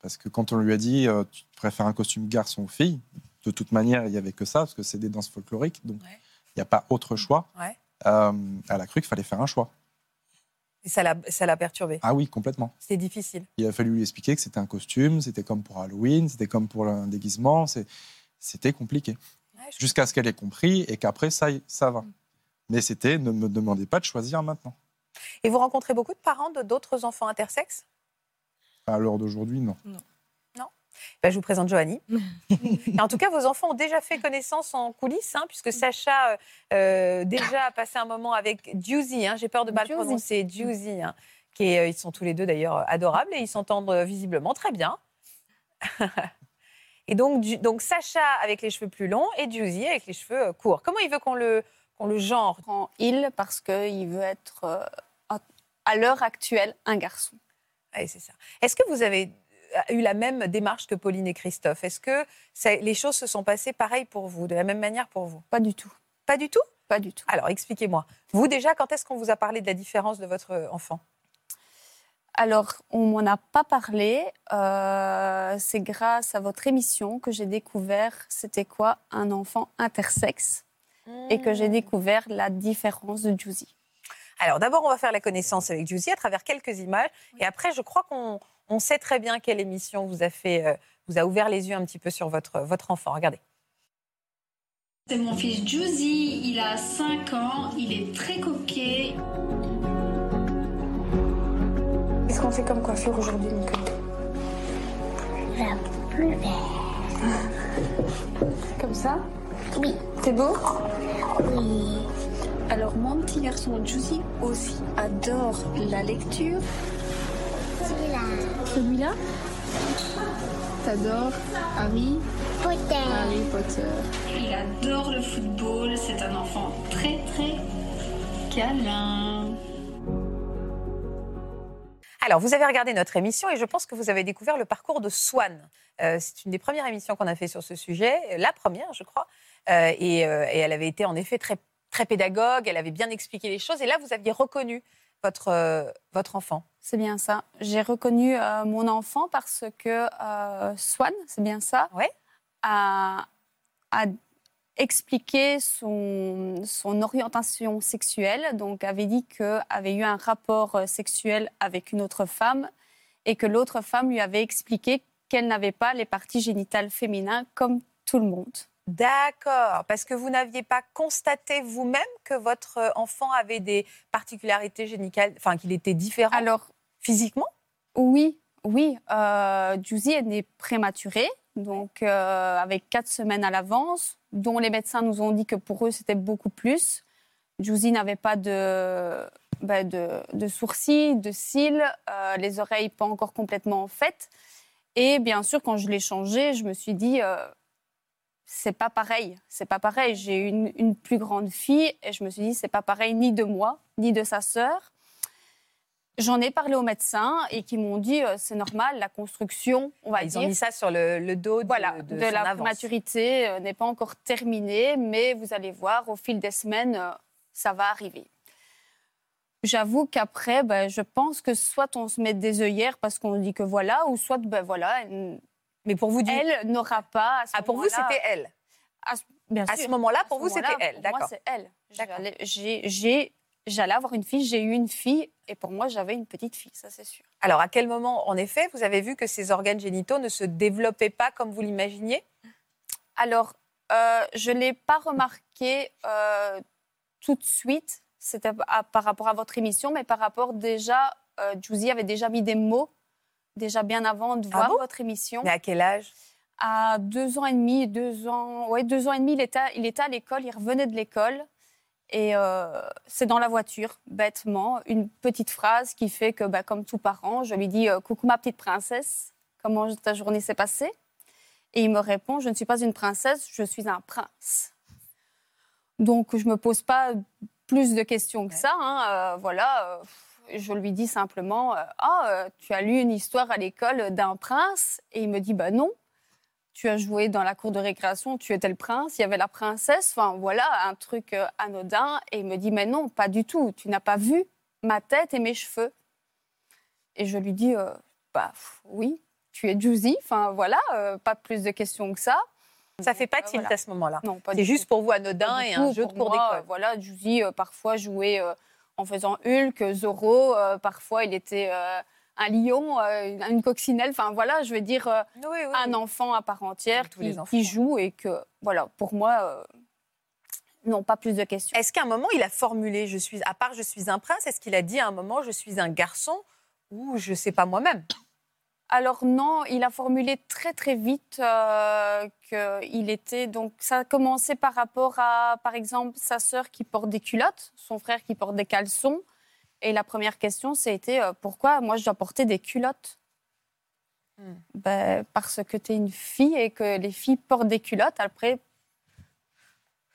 Parce que quand on lui a dit euh, tu préfères un costume garçon ou fille, de toute manière, il n'y avait que ça, parce que c'est des danses folkloriques, donc il Ouais. n'y a pas autre choix. Ouais. Euh, elle a cru qu'il fallait faire un choix. Et ça l'a, ça l'a perturbé. Ah oui, complètement. C'était difficile. Il a fallu lui expliquer que c'était un costume, c'était comme pour Halloween, c'était comme pour un déguisement. C'était compliqué. Ouais, je- Jusqu'à ce qu'elle ait compris et qu'après, ça, y- ça va. Mais c'était ne me demandez pas de choisir maintenant. Et vous rencontrez beaucoup de parents d'autres enfants intersexes À l'heure d'aujourd'hui, non. Ben, Je vous présente Joanie. En tout cas, vos enfants ont déjà fait connaissance en coulisses, hein, puisque Sacha euh, euh, déjà a passé un moment avec Juicy. hein, J'ai peur de mal Juicy. prononcer Juicy. hein, qui est, euh, ils sont tous les deux d'ailleurs adorables et ils s'entendent euh, visiblement très bien. et donc, Sacha avec les cheveux plus longs et Juicy avec les cheveux euh, courts. Comment il veut qu'on le, qu'on le genre? Prend il parce qu'il veut être, euh, à- l'heure actuelle, un garçon. Ouais, c'est ça. Est-ce que vous avez euh, eu la même démarche que Pauline et Christophe Est-ce que ça- les choses se sont passées pareil pour vous, de la même manière pour vous? Pas du tout. Pas du tout? Pas du tout. Alors, expliquez-moi. Vous, déjà, quand est-ce qu'on vous a parlé de la différence de votre enfant? Alors, on m'en a pas parlé. euh, c'est grâce à votre émission que j'ai découvert c'était quoi un enfant intersexe et que j'ai découvert la différence de Juicy. Alors, d'abord, on va faire la connaissance avec Juicy à travers quelques images. Et après, je crois qu'on on sait très bien quelle émission vous a fait, euh, vous a ouvert les yeux un petit peu sur votre, votre enfant. Regardez. C'est mon fils Juicy, il a 5 ans, il est très coquet. Qu'est-ce qu'on fait comme coiffure aujourd'hui, Nico La plus belle. Comme ça? Oui. C'est beau? Oui. Alors mon petit garçon Juicy aussi adore la lecture. Celui-là. Celui-là? T'adores Harry? Potter. Harry Potter. Il adore le football, c'est un enfant très très câlin. Alors, vous avez regardé notre émission et je pense que vous avez découvert le parcours de Swan. Euh, c'est une des premières émissions qu'on a fait sur ce sujet, la première, je crois. Euh, et, euh, et elle avait été en effet très, très pédagogue, elle avait bien expliqué les choses. Et là, vous aviez reconnu votre, euh, votre enfant. C'est bien ça. J'ai reconnu euh, mon enfant parce que euh, Swan, c'est bien ça, Ouais. a, a expliqué son, son orientation sexuelle, donc avait dit qu'elle avait eu un rapport euh, sexuel avec une autre femme et que l'autre femme lui avait expliqué qu'elle n'avait pas les parties génitales féminines comme tout le monde. D'accord, parce que vous n'aviez pas constaté vous-même que votre euh, enfant avait des particularités génicales, enfin qu'il était différent Alors, physiquement? Oui, oui, euh, Juicy est née prématurée, donc euh, avec quatre semaines à l'avance, dont les médecins nous ont dit que pour eux c'était beaucoup plus. Juicy n'avait pas de, ben, de, de sourcils, de cils, euh, les oreilles pas encore complètement faites. Et bien sûr, quand je l'ai changé, je me suis dit, euh, c'est pas pareil, c'est pas pareil. J'ai une, une plus grande fille et je me suis dit, c'est pas pareil ni de moi, ni de sa sœur. J'en ai parlé aux médecins et qui m'ont dit euh, c'est normal, la construction, on va Ils dire. ont mis ça sur le, le dos de, voilà, de, de, son la avance. prématurité euh, n'est pas encore terminée, mais vous allez voir, au fil des semaines, euh, ça va arriver. J'avoue qu'après, ben, je pense que soit on se met des œillères parce qu'on dit que voilà, ou soit, ben voilà, elle, Mais pour vous, du... elle n'aura pas. À ce ah, pour vous, c'était elle. à ce- À moment-là, pour ce vous, c'était elle. D'accord. Moi, c'est elle. J'allais- J'allais avoir une fille, j'ai eu une fille, et pour moi, j'avais une petite fille, ça c'est sûr. Alors, à quel moment, en effet, vous avez vu que ces organes génitaux ne se développaient pas comme vous l'imaginiez? Alors, euh, je ne l'ai pas remarqué euh, tout de suite, c'était par rapport à votre émission, mais par rapport déjà, euh, Juicy avait déjà mis des mots, déjà bien avant de Ah voir bon? votre émission. Mais à quel âge? À deux ans et demi, deux ans, ouais, deux ans et demi, il était, il était à l'école, il revenait de l'école. Et euh, c'est dans la voiture, bêtement, une petite phrase qui fait que, bah, comme tout parent, je lui dis euh, Coucou ma petite princesse, comment ta journée s'est passée? Et il me répond Je ne suis pas une princesse, je suis un prince. Donc je ne me pose pas plus de questions que ça. hein, euh, voilà, je lui dis simplement euh, Ah, euh, tu as lu une histoire à l'école d'un prince? Et il me dit Bah non tu as joué dans la cour de récréation, tu étais le prince, il y avait la princesse, enfin voilà, un truc euh, anodin. Et il me dit, mais non, pas du tout, tu n'as pas vu ma tête et mes cheveux. Et je lui dis, euh, bah oui, tu es Juicy, enfin voilà, euh, pas plus de questions que ça. Ça fait pas Euh, tilt voilà. à ce moment-là. Non, pas C'est juste pour vous anodin et un jeu de cours d'école. euh, Voilà, Juicy euh, parfois jouait euh, en faisant Hulk, Zorro, euh, parfois il était euh, un lion, euh, une coccinelle, enfin voilà, je veux dire Oui, oui. un enfant à part entière Tous les qui, enfants. qui joue et que, voilà, pour moi, non, pas plus de questions. Est-ce qu'à un moment, il a formulé, je suis, à part je suis un prince, est-ce qu'il a dit à un moment, je suis un garçon ou je sais pas moi-même? Alors non, il a formulé très très vite euh, qu'il était donc ça a commencé par rapport à par exemple sa sœur qui porte des culottes, son frère qui porte des caleçons et la première question c'était euh, pourquoi moi je dois porter des culottes? Hmm. Ben, parce que tu es une fille et que les filles portent des culottes. Après,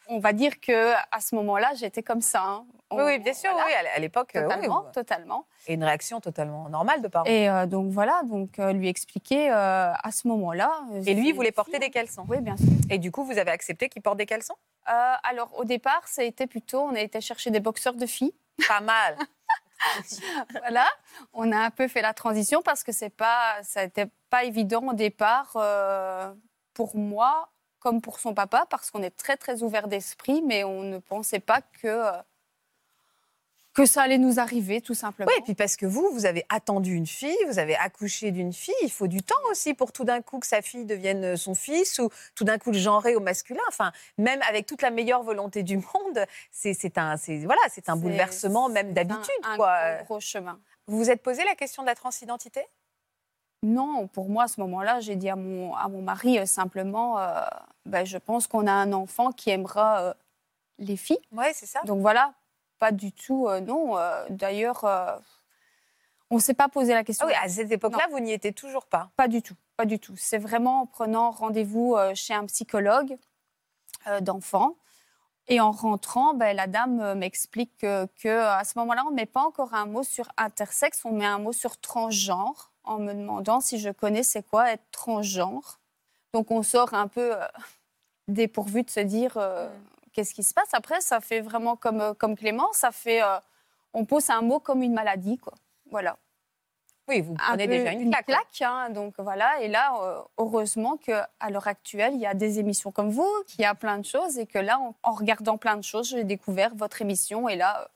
on va dire que à ce moment-là, j'étais comme ça. hein. On- Oui, oui, bien sûr, voilà, oui, à l'époque, oui, Totalement, oui. totalement. Et une réaction totalement normale de parents. Et euh, donc voilà, donc euh, lui expliquer euh, à ce moment-là. Et lui, il voulait porter des caleçons. Oui, bien sûr. Et du coup, vous avez accepté qu'il porte des caleçons? Alors au départ, ça a été plutôt, on a été chercher des boxeurs de filles. Pas mal. voilà, on a un peu fait la transition parce que c'est pas, ça n'était pas évident au départ pour moi comme pour son papa parce qu'on est très très ouvert d'esprit, mais on ne pensait pas que euh, que ça allait nous arriver tout simplement. Oui, et puis parce que vous, vous avez attendu une fille, vous avez accouché d'une fille, il faut du temps aussi pour tout d'un coup que sa fille devienne euh, son fils ou tout d'un coup le genrer au masculin. Enfin, même avec toute la meilleure volonté du monde, c'est un, voilà, c'est un bouleversement même d'habitude. un, un quoi. gros chemin. Vous vous êtes posé la question de la transidentité? Non, pour moi, à ce moment-là, j'ai dit à mon, à mon mari euh, simplement, euh, ben, je pense qu'on a un enfant qui aimera euh, les filles. Oui, c'est ça. Donc voilà, pas du tout, non. D'ailleurs, on ne s'est pas posé la question. Ah oui, à cette époque-là, vous n'y étiez toujours pas. Pas du tout, pas du tout. C'est vraiment en prenant rendez-vous chez un psychologue d'enfants. Et en rentrant, ben, la dame m'explique que, que, à ce moment-là, on ne met pas encore un mot sur intersexe, on met un mot sur transgenre, en me demandant si je connais c'est quoi être transgenre. Donc on sort un peu euh, dépourvu de se dire euh, qu'est-ce qui se passe. Après, ça fait vraiment comme, euh, comme Clément, ça fait, euh, on pose un mot comme une maladie, quoi. Voilà Oui, vous prenez déjà une claque. quoi. hein, donc voilà. Et là, heureusement qu'à l'heure actuelle, il y a des émissions comme vous, qu'il y a plein de choses, et que là, en, en regardant plein de choses, j'ai découvert votre émission, et là,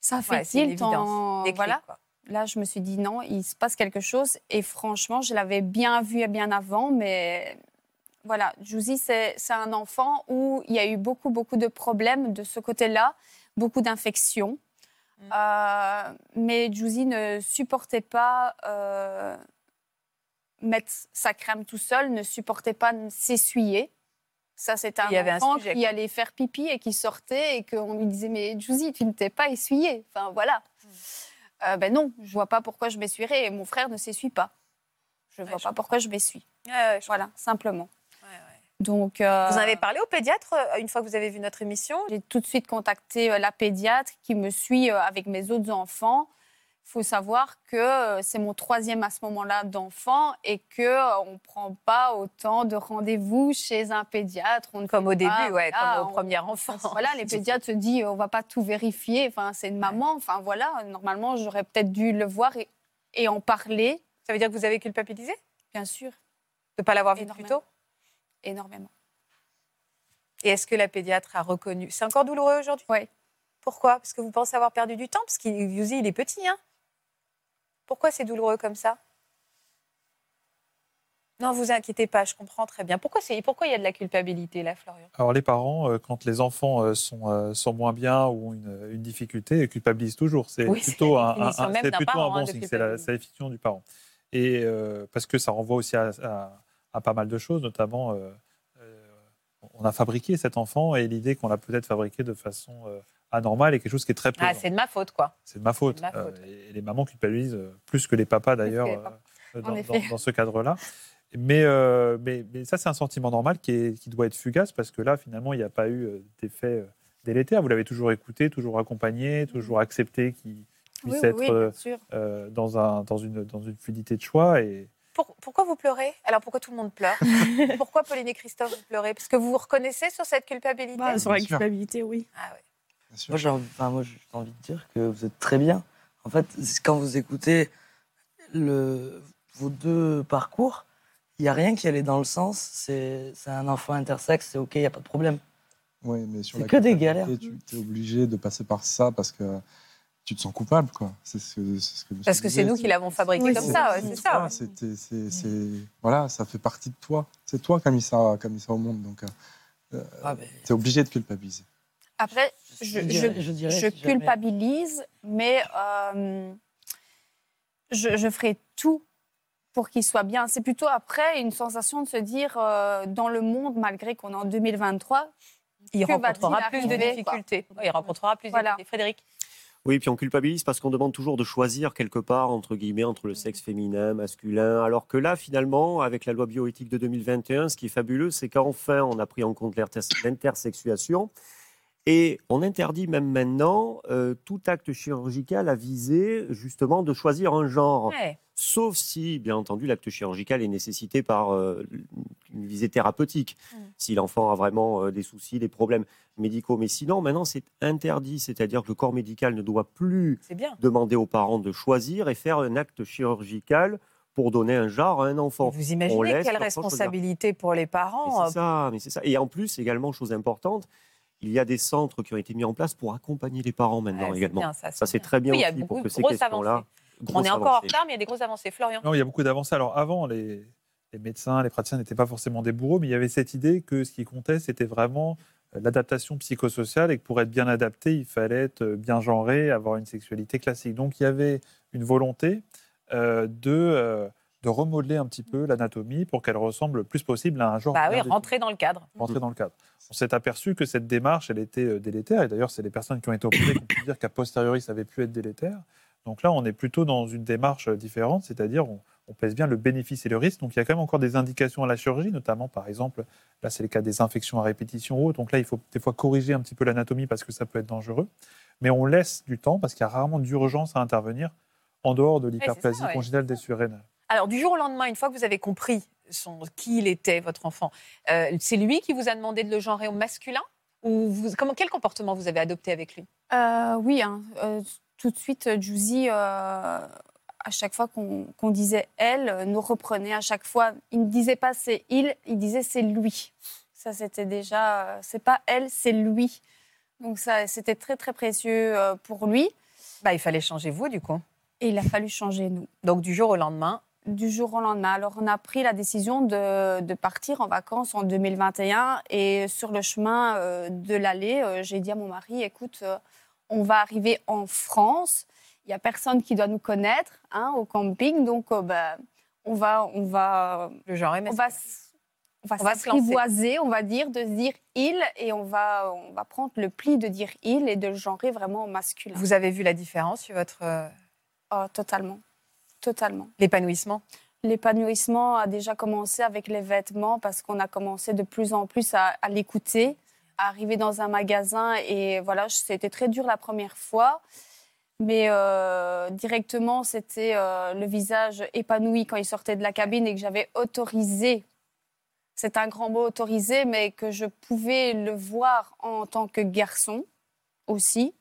ça fait Ouais, une tilt en- Voilà. quoi. Là, je me suis dit non, il se passe quelque chose, et franchement, je l'avais bien vu et bien avant, mais voilà, Juicy, c'est un enfant où il y a eu beaucoup, beaucoup de problèmes de ce côté-là, beaucoup d'infections. Mm. Euh, mais Juicy ne supportait pas euh, mettre sa crème tout seul, ne supportait pas s'essuyer. Ça, c'est un Il enfant qui quoi. allait faire pipi et qui sortait et qu'on lui disait Mais Juicy, tu ne t'es pas essuyé. Enfin, voilà. Mm. Euh, ben non, je vois pas pourquoi je m'essuierais et mon frère ne s'essuie pas. Je vois je pas pourquoi je m'essuie. Ouais, ouais, je Voilà, simplement. Donc, euh, Vous en avez parlé au pédiatre euh, une fois que vous avez vu notre émission? J'ai tout de suite contacté la pédiatre qui me suit avec mes autres enfants. Il faut savoir que euh, c'est mon troisième à ce moment-là d'enfant et que euh, on prend pas autant de rendez-vous chez un pédiatre. On Comme au début, ouais, voilà, comme au on- premier enfant. Voilà, les pédiatres se disent on va pas tout vérifier. Enfin, c'est une maman. Enfin voilà, normalement j'aurais peut-être dû le voir et, et en parler, Ça veut dire que vous avez culpabilisé? Bien sûr, de ne pas l'avoir vu plus tôt? Énormément. Et est-ce que la pédiatre a reconnu? C'est encore douloureux aujourd'hui? Oui. Pourquoi? Parce que vous pensez avoir perdu du temps? Parce qu'il Yuzi, il est petit, hein Pourquoi c'est douloureux comme ça? Non, vous inquiétez pas, je comprends très bien. Pourquoi, c'est... Pourquoi il y a de la culpabilité, là, Florian? Alors les parents, euh, quand les enfants euh, sont, euh, sont moins bien ou ont une, une difficulté, ils culpabilisent toujours. C'est Oui, plutôt, un, un- définition un- même c'est plutôt parent, un hein, bon signe, c'est la, fiction du parent. Et euh, parce que ça renvoie aussi à, à- à pas mal de choses, notamment euh, on a fabriqué cet enfant et l'idée qu'on l'a peut-être fabriqué de façon euh, anormale est quelque chose qui est très Ah, c'est de ma faute, quoi. c'est de ma faute. de ma faute, Euh, et les mamans culpabilisent euh, plus que les papas d'ailleurs euh, dans, effet. dans- dans ce cadre-là. Mais, euh, mais, mais ça, c'est un sentiment normal qui, est- qui doit être fugace parce que là, finalement, il n'y a pas eu d'effet délétère. Vous l'avez toujours écouté, toujours accompagné, toujours accepté qu'il puisse Oui, oui, être oui, dans, un, dans, une, dans une fluidité de choix. Et Pour- pourquoi vous pleurez? Alors, pourquoi tout le monde pleure? Pourquoi Pauline et Christophe, vous pleurez? Parce que vous vous reconnaissez sur cette culpabilité? Bah, sur la culpabilité, oui. Ah ouais. Moi, j'ai envie, enfin, moi, j'ai envie de dire que vous êtes très bien. En fait, quand vous écoutez le, vos deux parcours, il n'y a rien qui allait dans le sens. C'est c'est un enfant intersexe, c'est OK, il n'y a pas de problème. Oui, mais sur C'est la que des culpabilité, Tu es obligé de passer par ça parce que tu te sens coupable, quoi. C'est ce que, c'est ce que Parce que c'est nous qui l'avons fabriqué Oui, comme c'est ça, c'est C'est ça. ça, ouais. c'était- c'est- c'est- voilà, ça fait partie de toi. C'est toi qui as mis ça, qui mis ça au monde, donc Ah, ben, tu es obligé de culpabiliser. Après, je, je je- dirais- je dirais je si jamais- culpabilise, mais euh, je, je ferai tout pour qu'il soit bien. C'est plutôt après une sensation de se dire, euh, dans le monde, malgré qu'on est en 2023, Il rencontrera plus de difficultés. Oui, il rencontrera plus Voilà. de difficultés. Frédéric Oui, puis on culpabilise parce qu'on demande toujours de choisir quelque part, entre guillemets, entre le sexe féminin, masculin. Alors que là, finalement, avec la loi bioéthique de 2021, ce qui est fabuleux, c'est qu'enfin, on a pris en compte l'inter- l'intersexuation. Et on interdit même maintenant euh, tout acte chirurgical à viser justement de choisir un genre. Ouais. Sauf si, bien entendu, l'acte chirurgical est nécessité par euh, une visée thérapeutique, Mm. si l'enfant a vraiment euh, des soucis, des problèmes médicaux. Mais sinon, maintenant, c'est interdit, c'est-à-dire que le corps médical ne doit plus demander aux parents de choisir et faire un acte chirurgical pour donner un genre à un enfant. Vous imaginez quelle responsabilité pour les parents c'est ça, mais c'est ça. Et en plus, également, chose importante, il y a des centres qui ont été mis en place pour accompagner les parents maintenant Ouais, c'est également. bien, ça, Ça, c'est très bien Oui, il y a aussi beaucoup pour de que ces questions-là. On est encore en retard, mais il y a des grosses avancées. Florian Non, il y a beaucoup d'avancées. Alors avant, les, les médecins, les praticiens n'étaient pas forcément des bourreaux, mais il y avait cette idée que ce qui comptait, c'était vraiment euh, l'adaptation psychosociale et que pour être bien adapté, il fallait être euh, bien genré, avoir une sexualité classique. Donc il y avait une volonté euh, de, euh, de remodeler un petit peu l'anatomie pour qu'elle ressemble le plus possible à un genre. Bah oui, rentrer dans le cadre. rentrer dans le cadre. On s'est aperçu que cette démarche, elle était euh, délétère, et d'ailleurs, c'est les personnes qui ont été opérées qui ont pu dire qu'à posteriori, ça avait pu être délétère. Donc là, on est plutôt dans une démarche euh, différente, c'est-à-dire on, on pèse bien le bénéfice et le risque. Donc il y a quand même encore des indications à la chirurgie, notamment par exemple, là c'est le cas des infections à répétition ou autres. Donc là, il faut des fois corriger un petit peu l'anatomie parce que ça peut être dangereux. Mais on laisse du temps parce qu'il y a rarement d'urgence à intervenir en dehors de l'hyperplasie ouais. congénitale des surrénales. Alors, du jour au lendemain, une fois que vous avez compris son, qui il était, votre enfant, euh, c'est lui qui vous a demandé de le genrer au masculin ou vous, comment, Quel comportement vous avez adopté avec lui? Euh, oui, hein, euh, tout de suite, Juicy, à chaque fois qu'on disait elle, nous reprenait à chaque fois. Il ne disait pas c'est il, il disait c'est lui. Ça, c'était déjà, c'est pas elle, c'est lui. Donc ça, c'était très très précieux pour lui. bah, Il fallait changer vous, du coup. Et il a fallu changer nous. Donc, du jour au lendemain, du jour au lendemain. Alors, on a pris la décision de, de partir en vacances en 2021 et sur le chemin euh, de l'aller, euh, j'ai dit à mon mari, écoute, euh, on va arriver en France. Il n'y a personne qui doit nous connaître hein, au camping, donc ben, on va, on va, Le genre est on va, on va On va se on va dire, de se dire il, et on va, on va prendre le pli de dire il et de le genrer vraiment au masculin. Vous avez vu la différence sur votre Oh, totalement, totalement. l'épanouissement L'épanouissement a déjà commencé avec les vêtements parce qu'on a commencé de plus en plus à, à l'écouter, à arriver dans un magasin et voilà, c'était très dur la première fois. Mais euh, directement, c'était euh, le visage épanoui quand il sortait de la cabine et que j'avais autorisé, c'est un grand mot autorisé, mais que je pouvais le voir en tant que garçon aussi.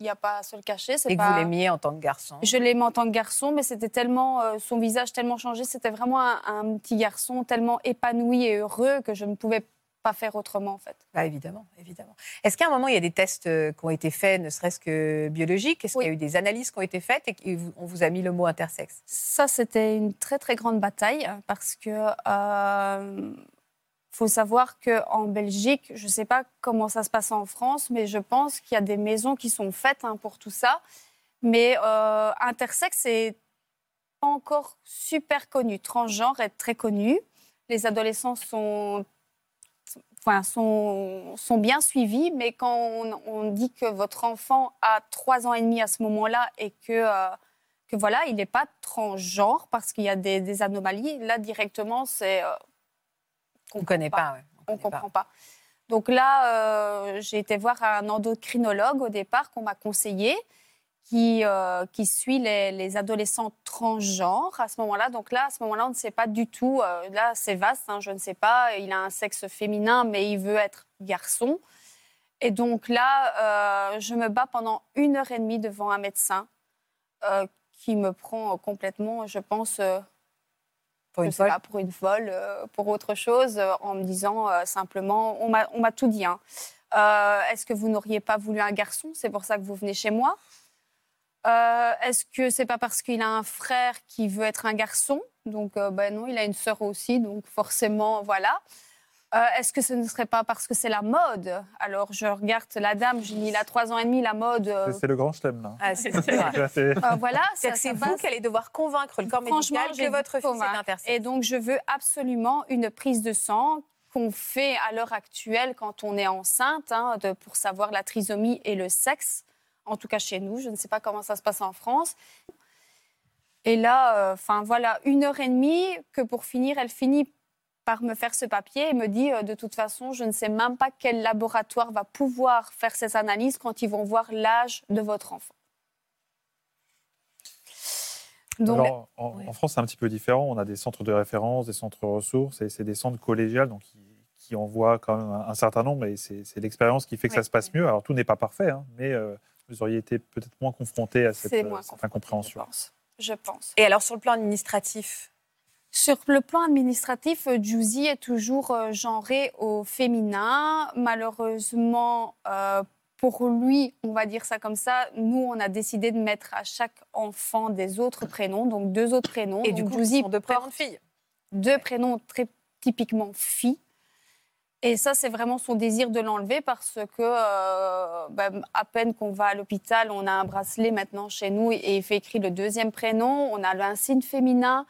Il n'y a pas à se le cacher. et que pas... vous l'aimiez en tant que garçon. Je l'aimais en tant que garçon, mais c'était tellement euh, son visage tellement changé, c'était vraiment un, un petit garçon tellement épanoui et heureux que je ne pouvais pas faire autrement en fait. Bah, évidemment, évidemment. Est-ce qu'à un moment, il y a des tests euh, qui ont été faits, ne serait-ce que biologiques? Est-ce Oui. qu'il y a eu des analyses qui ont été faites et qu'on vous a mis le mot intersexe? Ça, c'était une très très grande bataille parce que euh, faut savoir que en Belgique, je ne sais pas comment ça se passe en France, mais je pense qu'il y a des maisons qui sont faites hein, pour tout ça. Mais euh, intersexe c'est pas encore super connu. Transgenre est très connu. Les adolescents sont enfin, sont, sont bien suivis, mais quand on, dit que votre enfant a trois ans et demi à ce moment-là et que, euh, que voilà, il n'est pas transgenre parce qu'il y a des, des anomalies, là directement, c'est. euh, On ne connaît pas. ouais. on ne pas. comprend pas. Donc là, euh, j'ai été voir un endocrinologue au départ qu'on m'a conseillé, qui, euh, qui suit les, les adolescents transgenres à ce moment-là. Donc là, à ce moment-là, on ne sait pas du tout. euh, là, c'est vaste, hein, je ne sais pas. Il a un sexe féminin, mais il veut être garçon. Et donc là, je me bats pendant une heure et demie devant un médecin qui me prend complètement, je pense, Pour une folle pas, pour une folle, euh, pour autre chose, euh, en me disant euh, simplement, on m'a on m'a tout dit. hein. Euh, Est-ce que vous n'auriez pas voulu un garçon? C'est pour ça que vous venez chez moi. Euh, Est-ce que c'est pas parce qu'il a un frère qui veut être un garçon? Donc, euh, ben non, il a une sœur aussi, donc forcément, voilà. Euh, Est-ce que ce ne serait pas parce que c'est la mode? Alors, je regarde la dame, dis, il a trois ans et demi, la mode. euh, C'est- le grand chelem, là. Ah, c'est. Là, euh, voilà, c'est vous passe. qui allez devoir convaincre le corps Franchement, médical j'ai que votre fils est intersexe. Et donc, je veux absolument une prise de sang qu'on fait à l'heure actuelle quand on est enceinte, hein, de- pour savoir la trisomie et le sexe. En tout cas chez nous, je ne sais pas comment ça se passe en France. Et là, enfin voilà, une heure et demie que pour finir, elle finit par me faire ce papier et me dit euh, de toute façon, je ne sais même pas quel laboratoire va pouvoir faire ces analyses quand ils vont voir l'âge de votre enfant. Donc, Alors, en, en France, c'est un petit peu différent. On a des centres de référence, des centres ressources, et c'est des centres collégiales, donc qui, qui envoient quand même un, un certain nombre, et c'est l'expérience qui fait que ça se passe mieux. Alors, tout n'est pas parfait, hein, mais euh, vous auriez été peut-être moins confronté à cette, euh, incompréhension. Je pense. Je pense. Et alors, sur le plan administratif Sur le plan administratif, euh, Juicy est toujours euh, genré au féminin. Malheureusement, euh, pour lui, on va dire ça comme ça, nous, on a décidé de mettre à chaque enfant des autres prénoms, donc deux autres prénoms. Et du coup, Juicy ce sont deux prénoms de filles. deux prénoms très typiquement filles. Et ça, c'est vraiment son désir de l'enlever parce que, euh, ben, à peine qu'on va à l'hôpital, on a un bracelet maintenant chez nous et il fait écrit le deuxième prénom, on a un signe féminin.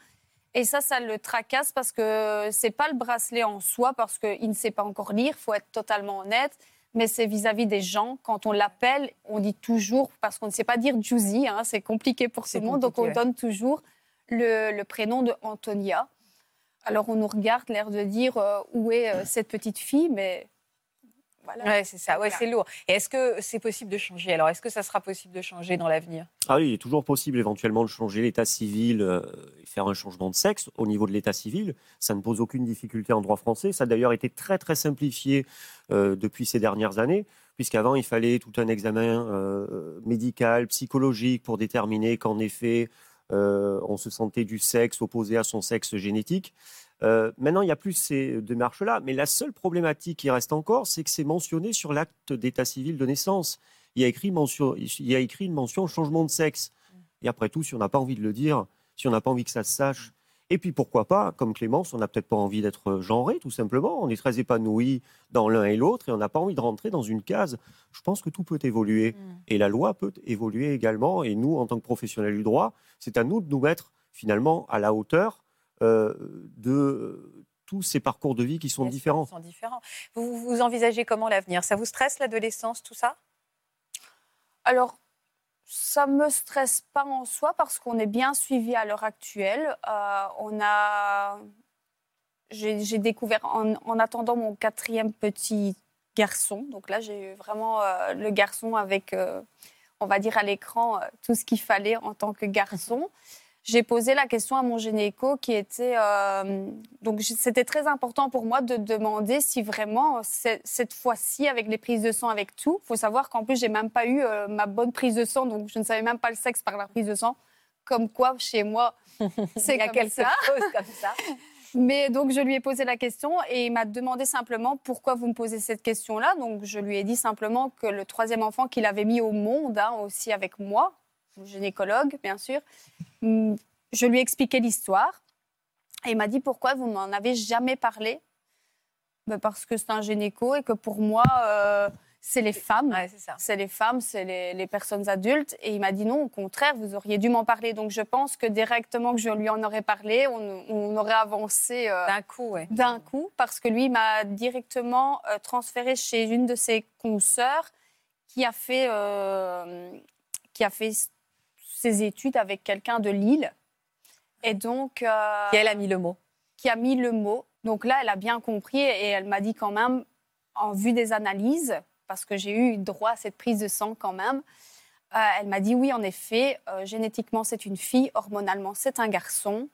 Et ça, ça le tracasse parce que c'est pas le bracelet en soi, parce qu'il ne sait pas encore lire, faut être totalement honnête. Mais c'est vis-à-vis des gens. Quand on l'appelle, on dit toujours, parce qu'on ne sait pas dire Juicy, hein, c'est compliqué pour tout le monde, donc on ouais. donne toujours le, le prénom de Antonia. Alors on nous regarde, l'air de dire euh, où est euh, cette petite fille, mais voilà. Ouais, c'est ça. Ouais, Voilà. c'est lourd. Et est-ce que c'est possible de changer Alors, est-ce que ça sera possible de changer dans l'avenir? Ah oui, il est toujours possible éventuellement de changer l'état civil euh, et faire un changement de sexe au niveau de l'état civil. Ça ne pose aucune difficulté en droit français. Ça a d'ailleurs été très très simplifié euh, depuis ces dernières années, puisqu'avant il fallait tout un examen euh, médical, psychologique pour déterminer qu'en effet euh, on se sentait du sexe opposé à son sexe génétique. Euh, maintenant, il n'y a plus ces démarches-là, mais la seule problématique qui reste encore, c'est que c'est mentionné sur l'acte d'état civil de naissance. Il y a écrit, mention, il y a écrit une mention changement de sexe. Et après tout, si on n'a pas envie de le dire, si on n'a pas envie que ça se sache, Et puis pourquoi pas, comme Clémence, on n'a peut-être pas envie d'être genré, tout simplement. On est très épanoui dans l'un et l'autre et on n'a pas envie de rentrer dans une case. Je pense que tout peut évoluer. Et la loi peut évoluer également. Et nous, en tant que professionnels du droit, c'est à nous de nous mettre finalement à la hauteur euh, de tous ces parcours de vie qui sont Bien différents. ils sont différents. Vous, vous envisagez comment l'avenir? Ça vous stresse l'adolescence, tout ça? Alors, ça me stresse pas en soi parce qu'on est bien suivi à l'heure actuelle. Euh, on a, j'ai j'ai découvert en, en attendant mon quatrième petit garçon. Donc là, j'ai eu vraiment euh, le garçon avec, euh, on va dire à l'écran, euh, tout ce qu'il fallait en tant que garçon. J'ai posé la question à mon gynéco qui était euh, donc c'était très important pour moi de demander si vraiment cette fois-ci avec les prises de sang avec tout, faut savoir qu'en plus j'ai même pas eu euh, ma bonne prise de sang donc je ne savais même pas le sexe par la prise de sang. Comme quoi chez moi c'est Il comme quelque ça. chose comme ça. Mais donc, je lui ai posé la question et il m'a demandé simplement pourquoi vous me posez cette question-là. Donc, je lui ai dit simplement que le troisième enfant qu'il avait mis au monde, hein, aussi avec moi, gynécologue, bien sûr, je lui ai expliqué l'histoire. Et il m'a dit pourquoi vous m'en avez jamais parlé? Ben, Parce que c'est un gynéco et que pour moi, euh, c'est les femmes. Ouais, c'est les femmes, c'est les, les personnes adultes. Et il m'a dit non, au contraire, vous auriez dû m'en parler. Donc je pense que directement que je lui en aurais parlé, on, on aurait avancé euh, D'un coup, ouais. d'un coup, parce que lui m'a directement euh, transféré chez une de ses consoeurs qui a fait, qui a fait ses études avec quelqu'un de Lille. Et donc. euh, Et elle a mis le mot. qui a mis le mot. Donc là, elle a bien compris et elle m'a dit quand même, en vue des analyses, parce que j'ai eu droit à cette prise de sang quand même, euh, elle m'a dit oui, en effet, euh, génétiquement c'est une fille, hormonalement c'est un garçon.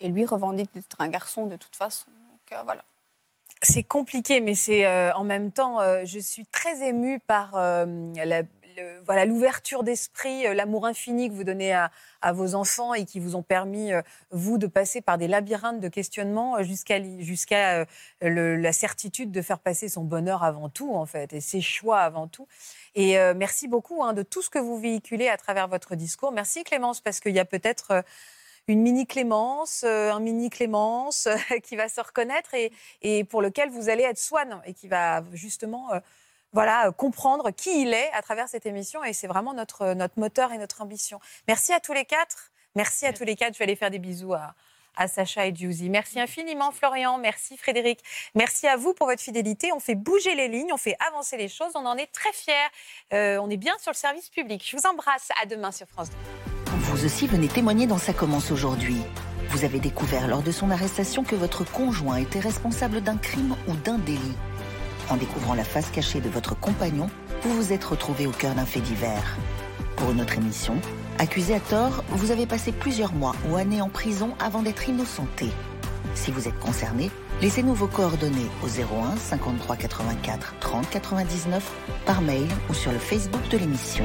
Et lui revendique d'être un garçon de toute façon. Donc euh, voilà. C'est compliqué, mais c'est en même temps, je suis très émue par la- voilà l'ouverture d'esprit, euh, l'amour infini que vous donnez à, vos enfants et qui vous ont permis, euh, vous, de passer par des labyrinthes de questionnement euh, jusqu'à la certitude de faire passer son bonheur avant tout, en fait, et ses choix avant tout. Et merci beaucoup hein, de tout ce que vous véhiculez à travers votre discours. Merci Clémence, parce qu'il y a peut-être une mini Clémence, un mini Clémence qui va se reconnaître et, et pour lequel vous allez être Swan et qui va justement voilà, euh, comprendre qui il est à travers cette émission. Et c'est vraiment notre, notre moteur et notre ambition. Merci à tous les quatre. Merci à tous les quatre. Je vais aller faire des bisous à, à Sacha et Giusy. Merci infiniment Florian, merci Frédéric, merci à vous pour votre fidélité. On fait bouger les lignes, on fait avancer les choses, on en est très fiers. Euh, on est bien sur le service public. Je vous embrasse, à demain sur France 2. Vous aussi venez témoigner dans Ça commence aujourd'hui. Vous avez découvert lors de son arrestation que votre conjoint était responsable d'un crime ou d'un délit. En découvrant la face cachée de votre compagnon, vous vous êtes retrouvé au cœur d'un fait divers. Pour une autre émission, accusé à tort, vous avez passé plusieurs mois ou années en prison avant d'être innocenté. Si vous êtes concerné, laissez-nous vos coordonnées au 01 53 84 30 99 par mail ou sur le Facebook de l'émission.